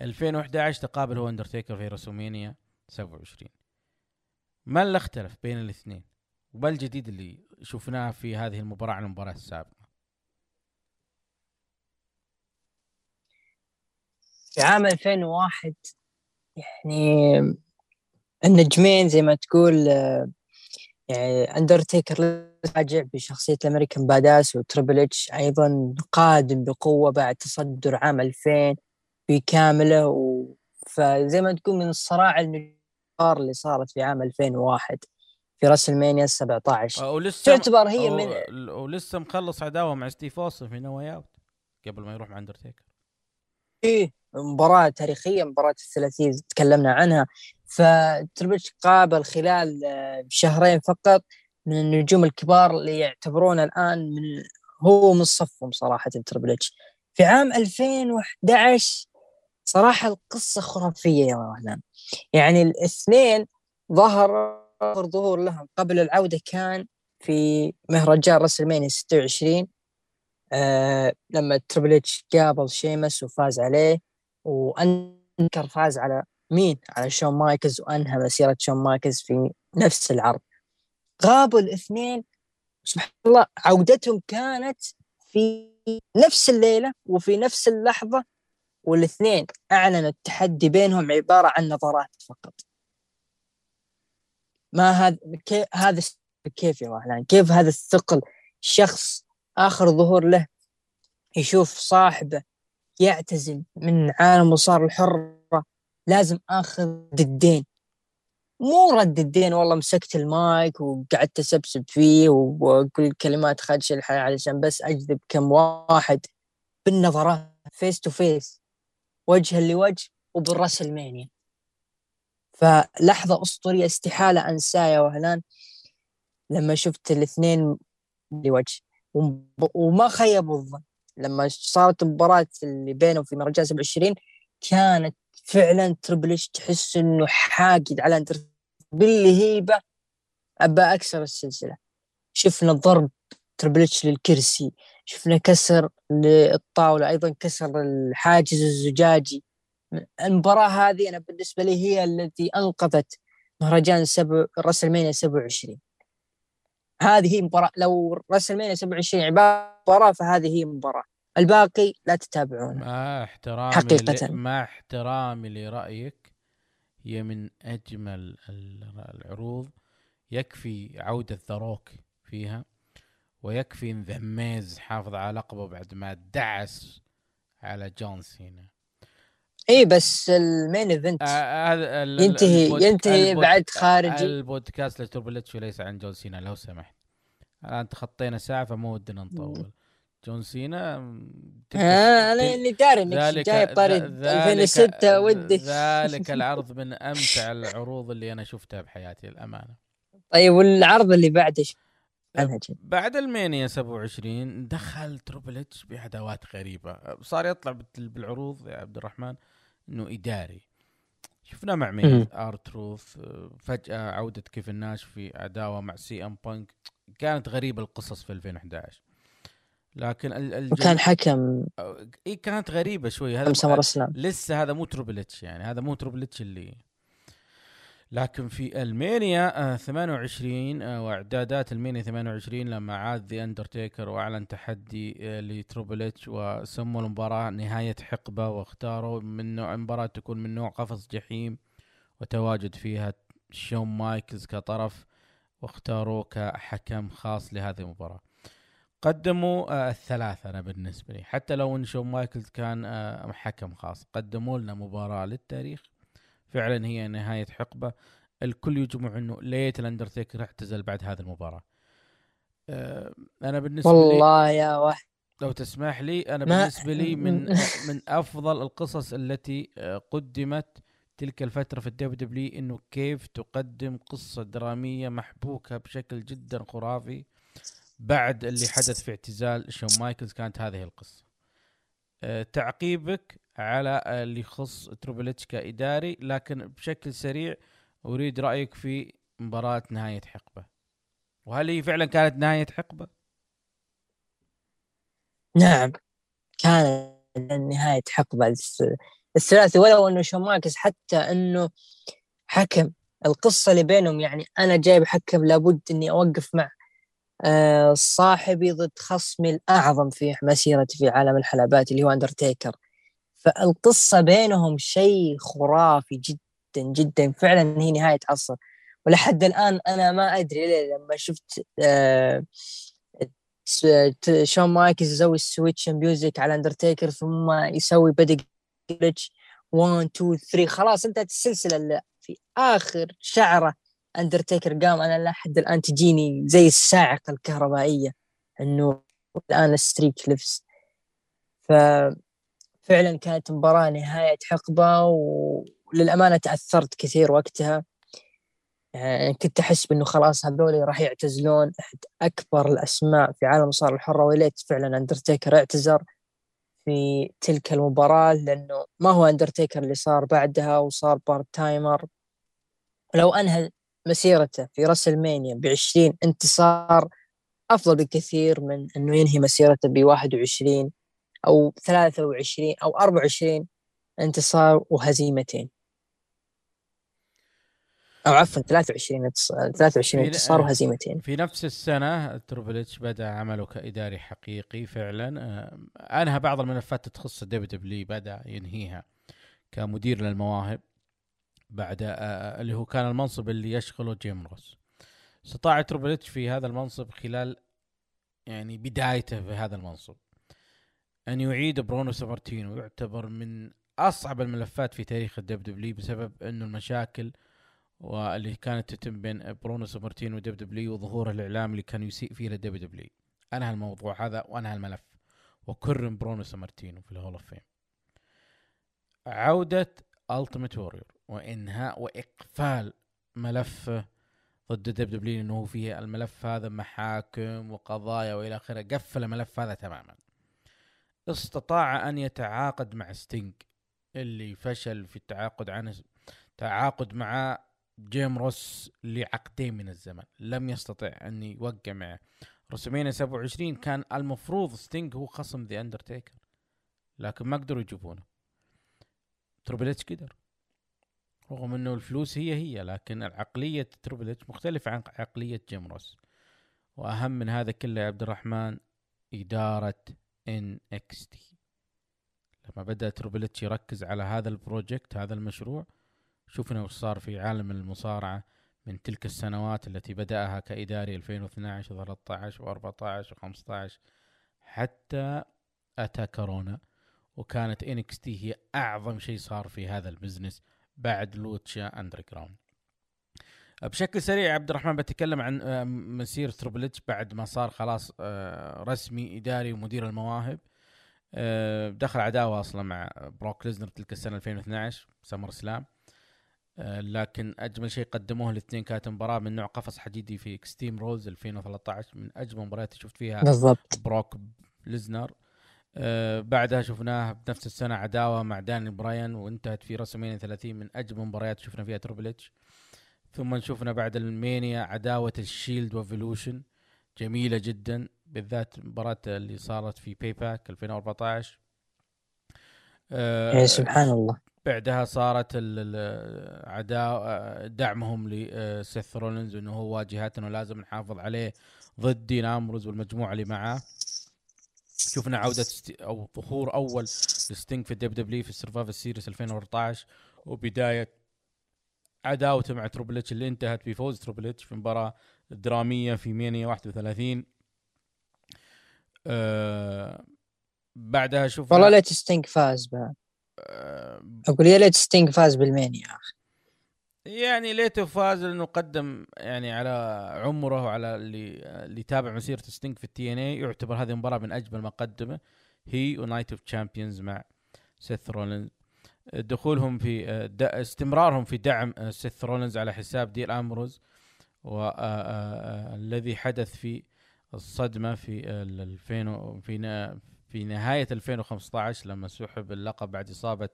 Speaker 1: 2011 تقابل هو اندرتيكر في WrestleMania 27 ما اللي اختلف بين الاثنين؟ وما الجديد اللي شفناه في هذه المباراة عن المباراة السابقة؟
Speaker 2: في عام 2001 يعني النجمين زي ما تقول يعني اندرتيكر راجع بشخصية ال American Badass وتريبل اتش أيضا قادم بقوة بعد تصدر عام 2000 بكاملة و... فزي ما تقول من الصراع النجار اللي صارت في عام 2001 في WrestleMania 17
Speaker 1: ولسه
Speaker 2: تعتبر هي من
Speaker 1: ولسه مخلص عداوة مع ستيف اوستن في No Way Out قبل ما يروح مع اندرتيكر
Speaker 2: إيه مباراة تاريخية مباراة الثلاثية تكلمنا عنها. فتربتش قابل خلال آه، شهرين فقط من النجوم الكبار اللي يعتبرونه الآن من هو من صفهم صراحة تريبل اتش في عام 2011 صراحة القصة خرافية يا وهلان يعني الاثنين ظهر ظهور لهم قبل العودة كان في مهرجان WrestleMania 26 آه لما تريبل اتش قابل شيمس وفاز عليه وأندرتيكر فاز على مين؟ على شون مايكلز وأنهى مسيرة شون مايكلز في نفس العرض. غابوا الاثنين سبحان الله عودتهم كانت في نفس الليلة وفي نفس اللحظة والاثنين أعلنوا التحدي بينهم عبارة عن نظرات فقط. ما هذا هذا كيف يا وهلان كيف هذا الثقل شخص آخر ظهور له يشوف صاحبه يعتزل من عالم المصارعة الحرة لازم آخذ الدين. مو رد الدين والله مسكت المايك وقعدت أسبسب فيه وأقول كلمات خادشة الحياء علشان بس أجذب كم واحد بالنظرات face to face وجها لوجه وبال WrestleMania فلحظة أسطورية استحالة أنساها يا وهلان. لما شفت الاثنين لوجه وما خيبوا الظن. لما صارت المباراة اللي بينهم في مهرجان 27 كانت فعلا تربلش تحس إنه حاقد على أنتر. بالهيبة ابى أكسر السلسلة. شفنا ضرب تربلتش للكرسي شفنا كسر للطاولة أيضا كسر الحاجز الزجاجي. المباراة هذه أنا بالنسبة لي هي التي أنقذت مهرجان سبع راسلمانيا 27 هذه هي مباراة لو راسلمانيا 27 عبارة مباراة فهذه هي مباراة. الباقي لا تتابعونه.
Speaker 1: مع احترامي حقيقة. مع احترامي لرأيك هي من أجمل العروض. يكفي عودة ذروك فيها ويكفي ان ذا ميز حافظ على لقبه بعد ما دعس على جون سينا.
Speaker 2: اي بس ال main event آه ينتهي ينتهي بعد خارجي.
Speaker 1: البودكاست لتريبل اتش وليس عن جون سينا لو سمحت. الآن تخطينا ساعة فمو ودنا نطول. جون سينا
Speaker 2: آه أنا اللي داري إنك جاي طارد 2006 ودي.
Speaker 1: ذلك العرض من أمتع العروض اللي أنا شفتها بحياتي الامانه
Speaker 2: طيب والعرض اللي بعده
Speaker 1: بعد WrestleMania 27 دخل تريبل اتش بأدوات غريبة. صار يطلع بالعروض يا عبد الرحمن إنه إداري. شفنا مع مين؟ R-Truth فجأة عودة كيفن ناش في عداوة مع CM Punk. كانت غريبة القصص في 2011 لكن
Speaker 2: الجل... وكان حكم
Speaker 1: اي كانت غريبة شوي. هذا
Speaker 2: SummerSlam
Speaker 1: لسه هذا مو تريبل اتش يعني. هذا مو تريبل اتش اللي لكن في WrestleMania آه 28 آه وإعدادات WrestleMania 28 لما عاد ذا اندرتيكر وأعلن تحدي آه لتريبل اتش وسموا المباراة نهاية حقبة واختاروا من نوع مباراه تكون من نوع قفص جحيم وتواجد فيها شون مايكلز كطرف واختاروه كحكم خاص لهذه المباراة. قدموا آه الثلاثة أنا بالنسبة لي. حتى لو إن شون مايكلز كان آه حكم خاص. قدموا لنا مباراة للتاريخ. فعلا هي نهاية حقبة. الكل يجمع إنه ليت الأندرتيكر اعتزل بعد هذه المباراة. آه أنا بالنسبة
Speaker 2: والله لي يا وهلان
Speaker 1: لو تسمح لي أنا بالنسبة لي من من أفضل القصص التي قدمت تلك الفترة في ال WWE إنه كيف تقدم قصة درامية محبوكة بشكل جدا خرافي. بعد اللي حدث في اعتزال شون مايكلز كانت هذه القصة. أه تعقيبك على اللي يخص تربل كإداري لكن بشكل سريع أريد رأيك في مباراة نهاية حقبة. وهل هي فعلا كانت نهاية حقبة؟
Speaker 2: نعم كانت نهاية حقبة. الثلاثي ولو إنه شون مايكلز حتى إنه حكم القصة اللي بينهم يعني أنا جايب حكم لابد إني أوقف مع آه، صاحبي ضد خصمي الأعظم في مسيرتي في عالم الحلبات اللي هو اندرتيكر فالقصة بينهم شيء خرافي جدا جدا. فعلا هي نهاية عصر. ولحد الآن أنا ما أدري ليه لما شفت آه شون مايكلز يسوي ال Sweet Chin Music على اندرتيكر ثم يسوي Pedigree 1 2 3 خلاص انتهت السلسلة اللي في آخر شعره. اندرتيكر قام أنا لحد الآن تجيني زي الصاعقة الكهربائية إنه الآن ال streak لبس ف فعلا كانت مباراة نهاية حقبة وللأمانة تأثرت كثير وقتها. يعني كنت أحس بأنه خلاص هذول راح يعتزلون. أحد أكبر الأسماء في عالم المصارعة الحرة وليت فعلا أندرتيكر اعتزل في تلك المباراة لأنه ما هو أندرتيكر اللي صار بعدها وصار part-timer ولو أنهى مسيرته في WrestleMania بعشرين انتصار أفضل بكثير من أنه ينهي مسيرته بواحد وعشرين أو 23 أو 24 انتصار وهزيمتين. أو عفوا 23 انتصار 23 انتصار وهزيمتين.
Speaker 1: في نفس السنة تربل اتش بدأ عمله كإداري حقيقي فعلا. آه، أنهى بعض الملفات تخص WWE بدأ ينهيها كمدير للمواهب. بعد آه، آه، اللي هو كان المنصب اللي يشغله جيم روس. استطاع تربل إتش في هذا المنصب خلال يعني بدايته في هذا المنصب. أن يعيد برونو سامارتينو يعتبر من أصعب الملفات في تاريخ ال WWE بسبب إنه المشاكل واللي كانت تتم بين برونو سامارتينو و WWE وظهور الإعلام اللي كان يسيء فيه لل WWE. أنهى الموضوع هذا وأنهى الملف. وكرم برونو سامارتينو في ال Hall of Fame. عودة Ultimate Warrior. وإنهاء وإقفال ملفه ضد WWE انه فيه الملف هذا محاكم وقضايا وإلى آخره. قفل الملف هذا تماما. استطاع أن يتعاقد مع ستينج اللي فشل في التعاقد عنه تعاقد مع جيم روس لعقدين من الزمن. لم يستطع أن يوقع معه WrestleMania 27 كان المفروض ستينج هو خصم ذا اندرتيكر لكن ما قدروا يجيبونه. تربل اتش قدر. رغم إنه الفلوس هي هي لكن عقلية تربل اتش مختلفة عن عقلية جيم روس. وأهم من هذا كله يا عبد الرحمن إدارة NXT. لما بدأ تربل اتش يركز على هذا ال project هذا المشروع شفنا وش صار في عالم المصارعة من تلك السنوات التي بدأها كإداري 2012 و13 و14 و15 حتى أتى كورونا. وكانت NXT هي أعظم شيء صار في هذا ال business. بعد Lucha Underground بشكل سريع عبد الرحمن بتكلم عن آه، مسيرة تربل بعد ما صار خلاص آه، رسمي إداري ومدير المواهب. آه، دخل عداوة أصلا مع بروك ليزنر تلك السنة 2012 SummerSlam لكن أجمل شيء قدموه الاثنين كانت مباراة من نوع قفص حديدي في Extreme Rules 2013 من أجمل مباريات شفت فيها
Speaker 2: بالضبط.
Speaker 1: بروك ليزنر آه بعدها شفناه بنفس السنة عداوة مع داني براين وانتهت في WrestleMania 30 من أجمل مباريات شفنا فيها تربل إتش. ثم شفنا بعد المينيا عداوة ال Shield و Evolution جميلة جدا بالذات مباراة اللي صارت في Payback 2014
Speaker 2: آه إيه، سبحان الله.
Speaker 1: بعدها صارت العداء دعمهم لسيث رولينز إنه هو واجهتنا ولازم نحافظ عليه ضد دين أمبروز والمجموعة اللي معاه. شفنا عودة أو ظهور أول لستينج في ال WWE في ال Survivor Series 2014 وبداية عداوته مع تروبل اللي انتهت بفوز تروبل في مباراة درامية في مينيا 31 أه بعدها شوف
Speaker 2: والله ليت ستينج فاز بعد أقول يا ليت ستينج فاز بالمينيا يا أخي.
Speaker 1: يعني ليته فاز لأنه قدم يعني على عمره وعلى اللي اللي تابع مسيرة ستينج في ال TNA يعتبر هذه المباراة من أجمل ما قدمه. هي و Night of Champions مع سيث رولينز دخولهم في استمرارهم في دعم سيث رولينز على حساب دين أمبروز. والذي حدث في الصدمة في 2000 في في نهاية 2015 لما سحب اللقب بعد إصابة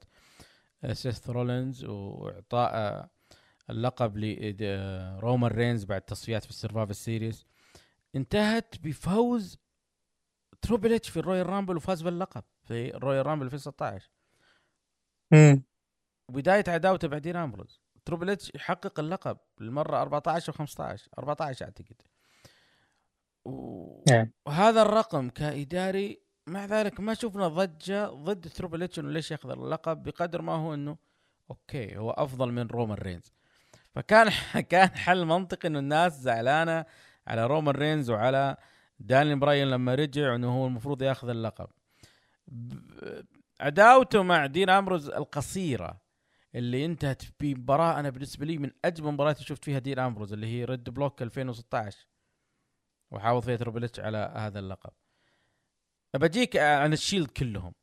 Speaker 1: سيث رولينز وإعطاء اللقب لرومان رينز بعد تصفيات في ال Survivor Series. انتهت بفوز تربل اتش في ال Royal Rumble وفاز باللقب في ال Royal Rumble 2016 امم بداية عداوته بعد دين أمبروز. تريبل اتش يحقق اللقب للمرة 14 و 15 14 اعتقد نعم. وهذا الرقم كإداري مع ذلك ما شفنا ضجة ضد تريبل اتش إنه ليش ياخذ اللقب؟ بقدر ما هو إنه okay هو أفضل من رومان رينز. فكان كان حل منطقي إنه الناس زعلانة على رومان رينز وعلى داني براين لما رجع انه هو المفروض يأخذ اللقب. عداوته مع دين أمبروز القصيرة اللي انتهت بمباراة أنا بالنسبة لي من أجمل مباريات شفت فيها دين امبروز اللي هي Roadblock 2016 وحاول فيها تريبل على هذا اللقب. بجيك عن الشيلد كلهم.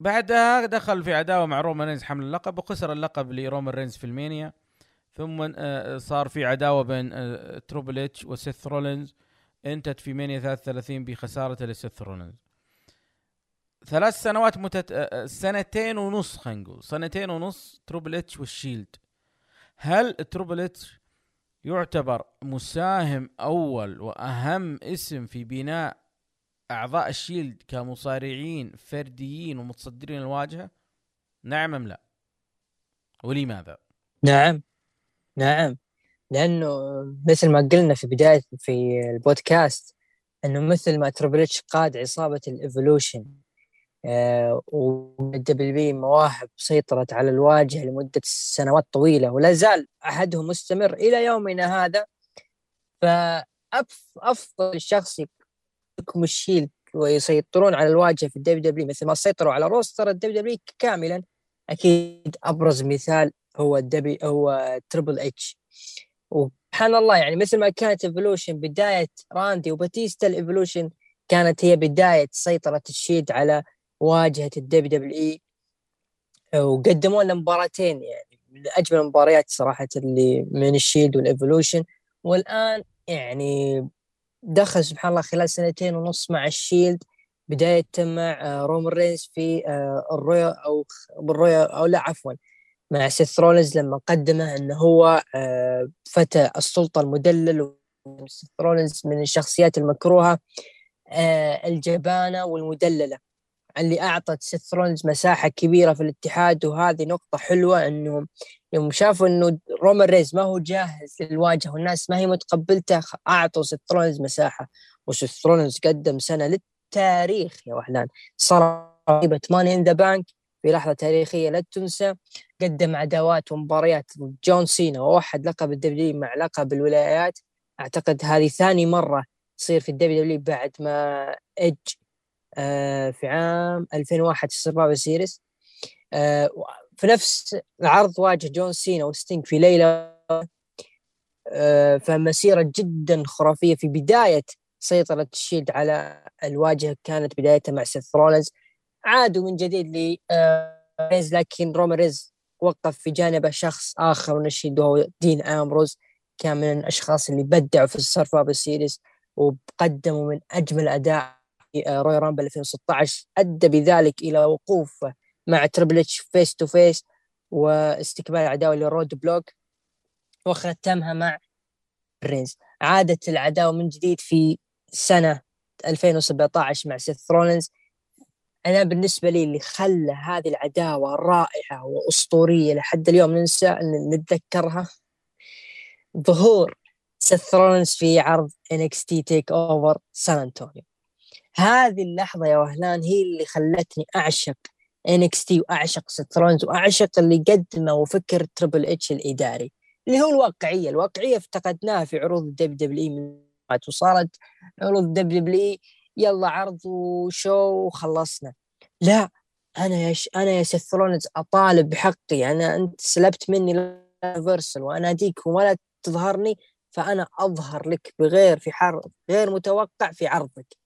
Speaker 1: بعدها دخل في عداوة مع رومان رينز حمل اللقب وخسر اللقب لرومان رينز في Mania. ثم آه، صار في عداوة بين آه، تريبل اتش وسيث رولينز. انتهت في Mania 33 بخسارته لسيث رولينز. ثلاث سنوات متت... آه، سنتين ونص خلينا نقول. سنتين ونص تريبل اتش والشيلد. هل تريبل اتش يعتبر مساهم أول وأهم اسم في بناء أعضاء الشيلد كمصارعين فرديين ومتصدرين الواجهة؟ نعم أم لا؟ ولماذا؟
Speaker 2: نعم. نعم. لأنه مثل ما قلنا في بداية في البودكاست إنه مثل ما تريبل قاد عصابة ال Evolution آه، بي مواهب سيطرت على الواجهة لمدة سنوات طويلة ولا زال عهدهم مستمر إلى يومنا هذا. فأفضل شخص يكون الشيلد ويسيطرون على الواجهة في ال WWE مثل ما سيطروا على roster ال WWE كاملا. أكيد أبرز مثال هو الدبي هو تريبل اتش وسبحان الله يعني مثل ما كانت Evolution بداية راندي وباتيستا ال Evolution كانت هي بداية سيطرة الشيلد على واجهة ال WWE. وقدموا لنا مباراتين يعني من أجمل المباريات صراحة اللي من الشيلد وال Evolution والآن يعني دخل سبحان الله خلال سنتين ونص مع الشيلد بداية مع رومان رينز في آه، ال Royal أو بال Royal أو لا عفوا مع سيث رولنز لما قدمه إنه هو آه، فتى السلطة المدلل سيث رولنز من الشخصيات المكروهة آه، الجبانة والمدللة. اللي أعطت سيث رولنز مساحة كبيرة في الاتحاد وهذه نقطة حلوة إنه يوم شافوا إنه رومان رينز ما هو جاهز للواجهة والناس ما هي متقبلته أعطوا سيث رولنز مساحة. وسيث رولنز قدم سنة للتاريخ يا وهلان صار Money in the Bank في لحظة تاريخية لا تنسى قدم عداوات ومباريات جون سينا ووحد لقب الدبليو مع لقب الولايات. أعتقد هذه ثاني مرة تصير في ال WWE بعد ما إيدج آه في عام 2001 في Survivor Series آه في نفس العرض واجه جون سينا وستينج في ليلة آه فمسيرة جدا خرافية في بداية سيطرة الشيلد على الواجهة كانت بدايتها مع سيث رولنز عادوا من جديد لرينز لكن رومان رينز وقف في جانبه شخص آخر ونشيد وهو دين امبروز كان من الأشخاص اللي بدعوا في ال Survivor Series وقدموا من أجمل أداء في Royal Rumble 2016 أدى بذلك إلى وقوفه مع تريبل إتش face to face واستكمال عداوه لل Roadblock وختمها مع رينز عادت العداوة من جديد في سنة 2017 مع سيث رولينز. أنا بالنسبة لي اللي خلى هذه العداوة رائعة وأسطورية لحد اليوم ننسى نتذكرها. ظهور سيث في عرض NXT TakeOver سان انطونيو هذه اللحظة يا وهلان هي اللي خلتني أعشق NXT وأعشق سيث وأعشق اللي قدمه وفكر تربل اتش الإداري اللي هو الواقعية. الواقعية افتقدناها في عروض الدب دبليو من وصارت عروض الدب دبليو يلا عرض وشو وخلصنا. لا أنا يا ش... أنا يا سيث أطالب بحقي. أنا أنت سلبت مني الفيرسل وأنا ولا تظهرني فأنا أظهر لك بغير في حر غير متوقع في عرضك.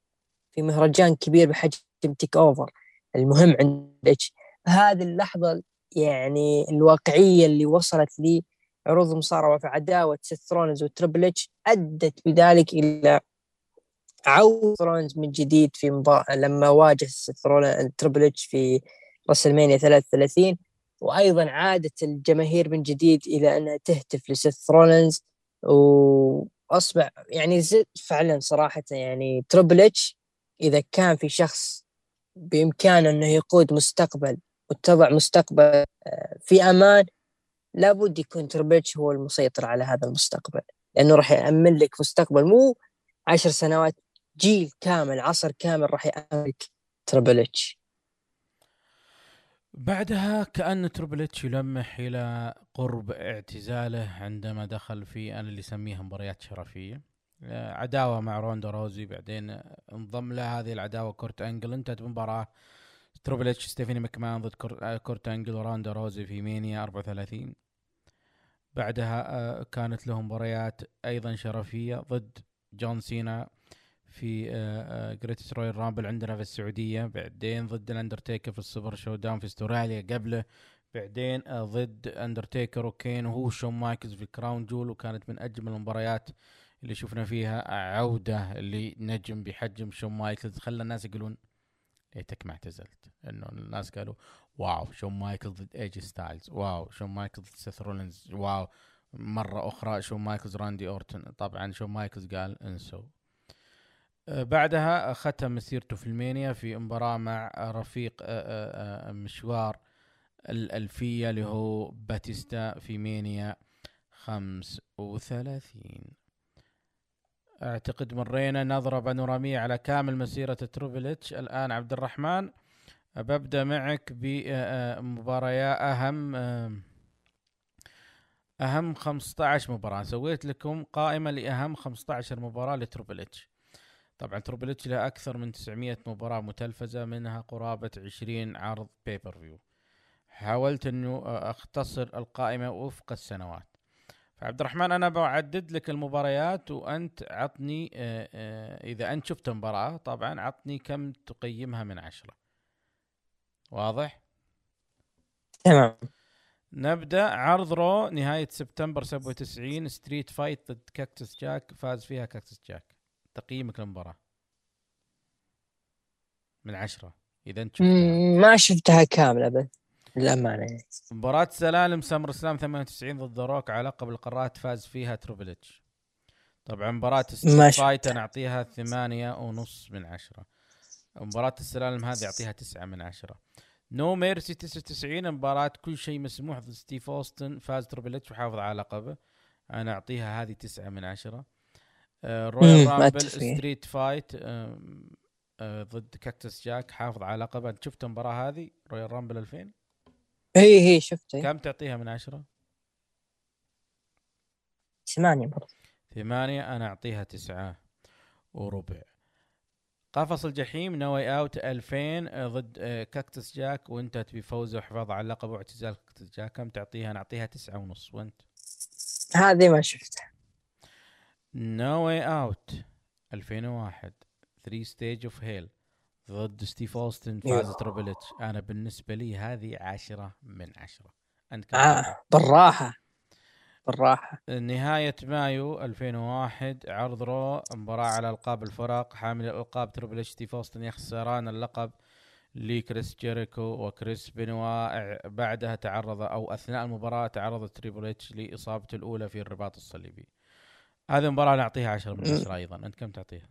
Speaker 2: في مهرجان كبير بحجم TakeOver المهم عندك هذه اللحظة يعني الواقعية اللي وصلت لي عروض المصارعه في عداوة سيث رولنز وتريبل اتش أدت بذلك إلى عودة رولنز من جديد في مباراة لما واجه تريبل اتش في WrestleMania 33 وأيضا عادت الجماهير من جديد إلى انها تهتف لسيث رولنز وأصبح يعني فعلا صراحة يعني تريبل اتش إذا كان في شخص بإمكانه إنه يقود مستقبل وتضع مستقبل آه، في أمان لابد يكون تريبل اتش هو المسيطر على هذا المستقبل لأنه راح يأمن لك مستقبل مو عشر سنوات جيل كامل عصر كامل راح يأمن لك تريبل اتش
Speaker 1: بعدها كأن تريبل اتش يلمح إلى قرب اعتزاله عندما دخل في أنا اللي أسميها مباريات شرفية. آه، عداوة مع روندا روزي بعدين انضم له هذه العداوة كورت أنجل. انتهت بمباراة Triple H ستيفاني مكمان ضد كورت أنجل وروندا روزي في Mania 34 بعدها آه، كانت له مباريات أيضا شرفية ضد جون سينا. في Greatest Royal Rumble عندنا في السعودية بعدين ضد الأندرتيكر في ال Super Show-Down في استراليا قبله بعدين آه، ضد أندرتيكر وكين وهو شون مايكلز في Crown Jewel وكانت من أجمل المباريات اللي شفنا فيها عودة لنجم بحجم شون مايكلز. خلى الناس يقولون ليتك ما اعتزلت. إنه الناس قالوا wow شون مايكلز ضد AJ Styles wow شون مايكلز ضد سيث رولينز wow مرة أخرى شون مايكلز راندي أورتن. طبعا شون مايكلز قال إنسوا. بعدها ختم مسيرته في ال Mania في مباراة مع رفيق آه، آه، مشوار الألفية اللي هو باتيستا في Mania خمس وثلاثين. أعتقد مرينا نظرة بانورامية على كامل مسيرة Triple H الآن عبد الرحمن ببدأ معك بمباريات أهم أهم 15 مباراة. سويت لكم قائمة لأهم 15 مباراة ل Triple H. طبعا Triple H له أكثر من 900 مباراة متلفزة منها قرابة 20 عرض pay-per-view حاولت انه أختصر القائمة وفق السنوات. فعبد الرحمن أنا بعدد لك المباريات وأنت عطني إذا أنت شفت مباراه طبعا عطني كم تقيمها من عشرة. واضح؟
Speaker 2: تمام.
Speaker 1: نبدأ عرض Raw نهاية سبتمبر 97 street fight ضد كاكتس جاك فاز فيها كاكتس جاك تقييمك للمباراة؟ من عشرة إذا أنت
Speaker 2: شفتها. ما شفتها كاملة بس للأمانة. يعني
Speaker 1: مباراة سلالم SummerSlam 98 ضد روك على لقب القارات فاز فيها Triple H طبعا مباراة fight أنا أعطيها ثمانية ونص من عشرة. مباراة السلالم هذه أعطيها تسعة من عشرة. No Mercy 99 مباراة كل شيء مسموح ضد ستيف أوستن فاز Triple H وحافظ على لقبه. أنا أعطيها هذه تسعة من عشرة. Royal Rumble street fight ضد كاكتس جاك حافظ على لقبه. انت شفت المباراة هذه؟ Royal Rumble 2000
Speaker 2: هي هي شفتها
Speaker 1: كم تعطيها من عشرة؟
Speaker 2: ثمانية برضه
Speaker 1: ثمانية أنا أعطيها تسعة وربع. قفص الجحيم No Way Out 2000 ضد آه، كاكتس جاك. وانتهت بفوزه وحفاظ على اللقب واعتزال كاكتس جاك كم تعطيها؟ نعطيها تسعة ونص. وأنت؟
Speaker 2: هذه ما شفتها.
Speaker 1: No Way Out 2001 3 stage of hell ضد ستيف أوستن فاز Triple H. أنا بالنسبة لي هذه عشرة من عشرة.
Speaker 2: أنت آه بالراحة. بالراحة.
Speaker 1: نهاية مايو 2001 عرض Raw. مباراة على ألقاب الفرق. حامل الالقاب Triple ستيف أوستن يخسران اللقب لكريس جيريكو وكريس بنوا. بعدها تعرض أو أثناء المباراة تعرض Triple H لاصابته الأولى في الرباط الصليبي. هذه المباراه نعطيها 10 من 10 أيضا. أنت كم تعطيها؟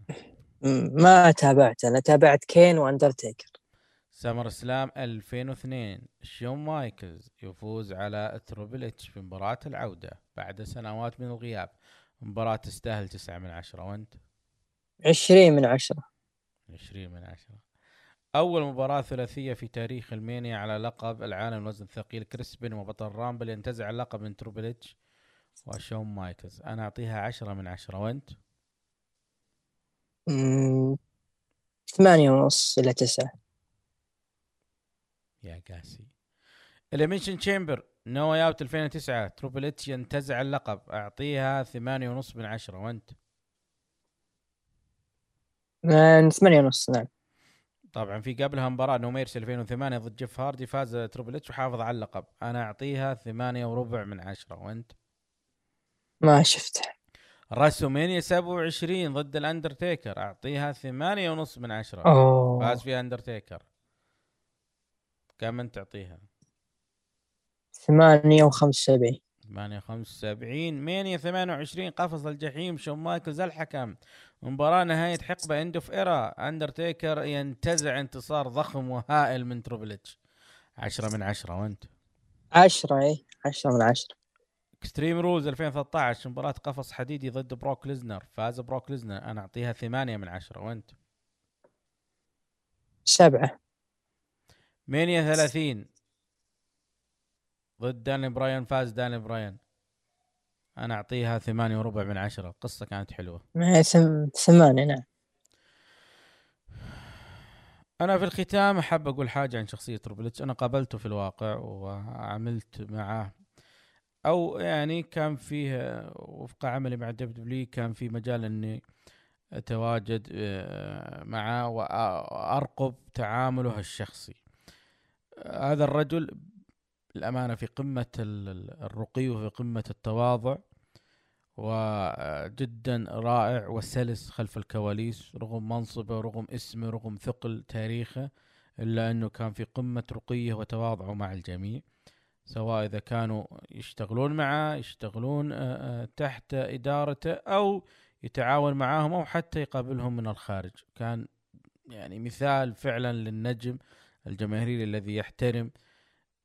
Speaker 2: ما تابعت. أنا تابعت كين
Speaker 1: وأندرتيكر. SummerSlam 2002 شون مايكلز يفوز على Triple H في مباراة العودة بعد سنوات من الغياب. مباراة تستاهل 9 من 10 وأنت؟
Speaker 2: 20 من 10
Speaker 1: 20 من 10 أول مباراة ثلاثية في تاريخ ال Mania على لقب العالم الوزن الثقيل كريس بنوا بطل Rumble ينتزع اللقب من Triple H. وشون مايكلز. أنا أعطيها 10 من 10 وأنت؟
Speaker 2: ثمانية ونص إلى تسعة.
Speaker 1: يا قاسي. Elimination Chamber No Way Out 2009 Triple H ينتزع اللقب. أعطيها ثمانية ونص من عشرة.
Speaker 2: وأنت؟ ثمانية ونص نعم.
Speaker 1: طبعا في قبلها مباراة No Mercy 2008 ضد جيف هاردي فاز Triple H وحافظ على اللقب. أنا أعطيها ثمانية وربع من عشرة. وأنت؟
Speaker 2: ما شفتها.
Speaker 1: WrestleMania 27 ضد الأندرتيكر. أعطيها ثمانية ونص من عشرة.
Speaker 2: أوه.
Speaker 1: فاز فيها أندرتيكر. كم أنت تعطيها؟
Speaker 2: ثمانية وخمسة وسبعين.
Speaker 1: ثمانية وخمسة وسبعين. Mania ثمانية وعشرين. قفص الجحيم. شون مايكلز الحكم. مباراة نهاية حقبة. end of era أندرتيكر ينتزع انتصار ضخم وهائل من Triple H عشرة من عشرة. وأنت؟
Speaker 2: عشرة إيه. عشرة من عشرة.
Speaker 1: Extreme Rules 2013 مباراة قفص حديدي ضد بروك ليزنر. فاز بروك ليزنر. أنا أعطيها ثمانية من عشرة. وأنت؟
Speaker 2: سبعة.
Speaker 1: Mania 30 ضد داني براين. فاز داني براين. أنا أعطيها ثمانية وربع من عشرة. القصة كانت حلوة.
Speaker 2: ثمانية نعم.
Speaker 1: أنا في الختام أحب أقول حاجة عن شخصية Triple H أنا قابلته في الواقع وعملت معه أو يعني كان فيه وفق عملي مع W كان في مجال إني أتواجد آه، معه وأرقب تعامله الشخصي. هذا الرجل الأمانة في قمة الرقي وفي قمة التواضع وجدا رائع وسلس خلف الكواليس رغم منصبه رغم اسمه رغم ثقل تاريخه إلا أنه كان في قمة رقيه وتواضعه مع الجميع. سواء إذا كانوا يشتغلون معه يشتغلون آه، آه، تحت إدارته أو يتعاون معاهم أو حتى يقابلهم من الخارج. كان يعني مثال فعلا للنجم الجماهيري الذي يحترم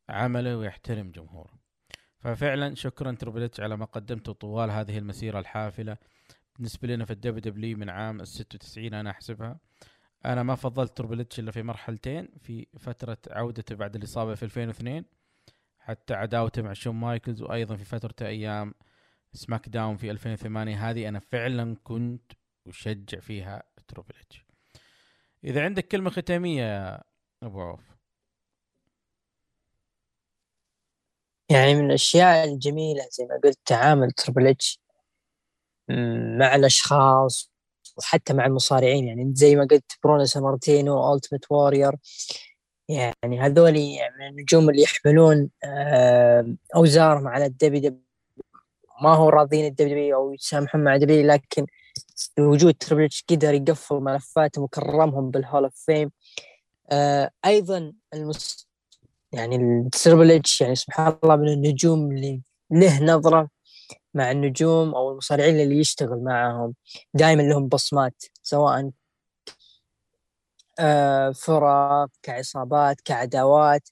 Speaker 1: عمله ويحترم جمهوره. ففعلا شكرا Triple H على ما قدمته طوال هذه المسيرة الحافلة. بالنسبة لنا في ال WW من عام ال 96 أنا أحسبها. أنا ما فضلت Triple H إلا في مرحلتين في فترة عودته بعد الإصابة في 2002 حتى عداوته مع شون مايكلز وأيضا في فترة أيام SmackDown في 2008 هذه أنا فعلا كنت أشجع فيها Triple H. إذا عندك كلمة ختامية يا أبو عوف.
Speaker 2: يعني من الأشياء الجميلة زي ما قلت تعامل Triple H مع الأشخاص وحتى مع المصارعين. يعني زي ما قلت برونو سامارتينو Ultimate Warrior يعني هذول من النجوم اللي يحملون آه، أوزارهم على ال WW ما هو راضين ال W أو يسامحون مع W لكن بوجود Triple H قدر يقفل ملفاتهم وكرمهم بال Hall of Fame. آه أيضا المس يعني ال Triple H يعني سبحان الله من النجوم اللي له نظرة مع النجوم أو المصارعين اللي يشتغل معهم دائما لهم بصمات سواء فرق كعصابات كعداوات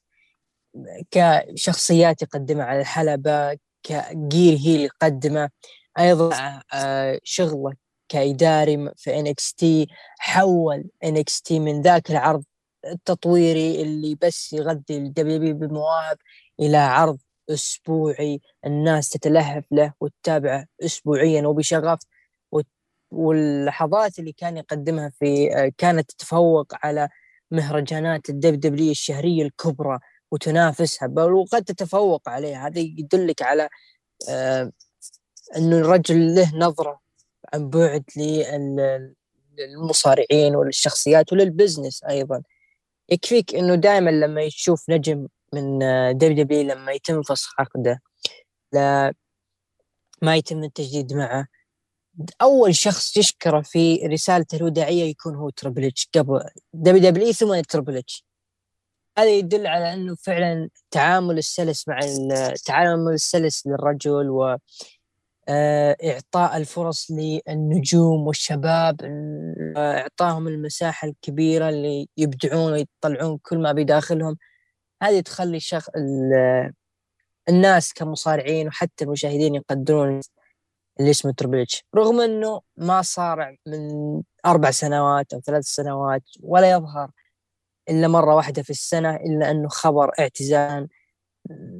Speaker 2: كشخصيات يقدمها على الحلبة كجير هي اللي يقدمه. أيضا آه شغلة كإداري في تي حول تي من ذاك العرض التطويري اللي بس يغذي الدبليو بمواهب إلى عرض أسبوعي. الناس تتلهف له وتتابعه اسبوعيا وبشغف. واللحظات اللي كان يقدمها في كانت تتفوق على مهرجانات الدب دبليو الشهرية الكبرى وتنافسها بل وقد تتفوق عليها. هذا يدلك على آه، انه الرجل له نظرة عن بعد للمصارعين وللشخصيات وللبزنس أيضا. يكفيك إنه دائما لما يشوف نجم من WW لما يتم فسخ عقده لا ما يتم التجديد معه. أول شخص يشكره في رسالته الوداعية يكون هو Triple H. قبل WW ثم Triple H. هذا يدل على إنه فعلا تعامل السلس مع التعامل السلس للرجل و آه، إعطاء الفرص للنجوم والشباب إعطاهم المساحة الكبيرة اللي يبدعون ويطلعون كل ما بداخلهم. هذه تخلي شخ... الناس كمصارعين وحتى المشاهدين يقدرون اللي اسمه Triple H رغم إنه ما صارع من أربع سنوات أو ثلاث سنوات ولا يظهر إلا مرة واحدة في السنة إلا إنه خبر اعتزال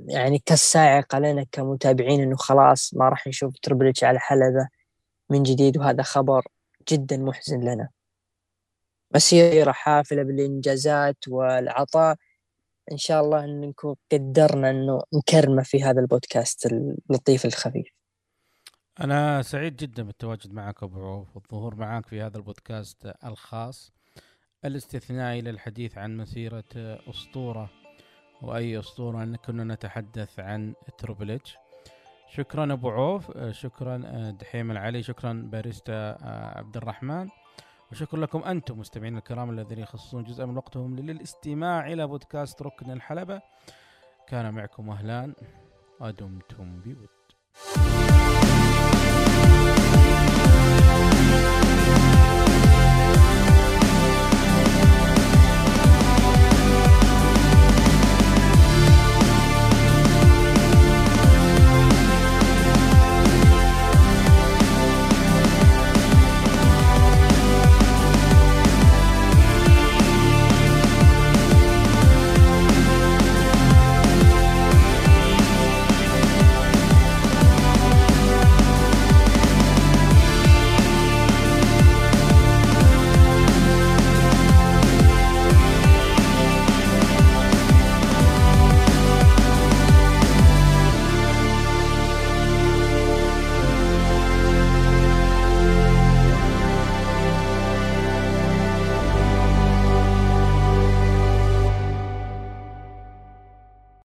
Speaker 2: يعني كالصاعقة لنا كمتابعين إنه خلاص ما راح نشوف Triple H على حلبة من جديد وهذا خبر جدا محزن لنا. مسيرة حافلة بالإنجازات والعطاء إن شاء الله أن نكون قدرنا أنه نكرمه في هذا البودكاست اللطيف الخفيف.
Speaker 1: أنا سعيد جدا بالتواجد معك أبو عوف والظهور معك في هذا البودكاست الخاص. الاستثنائي للحديث عن مسيرة أسطورة وأي أسطورة إن كنا نتحدث عن تربل إتش. شكرا أبو عوف شكرا دحيم العلي شكرا باريستا عبد الرحمن. وشكرا لكم أنتم مستمعين الكرام الذين يخصصون جزء من وقتهم للاستماع إلى بودكاست ركن الحلبة. كان معكم أهلان ودمتم بود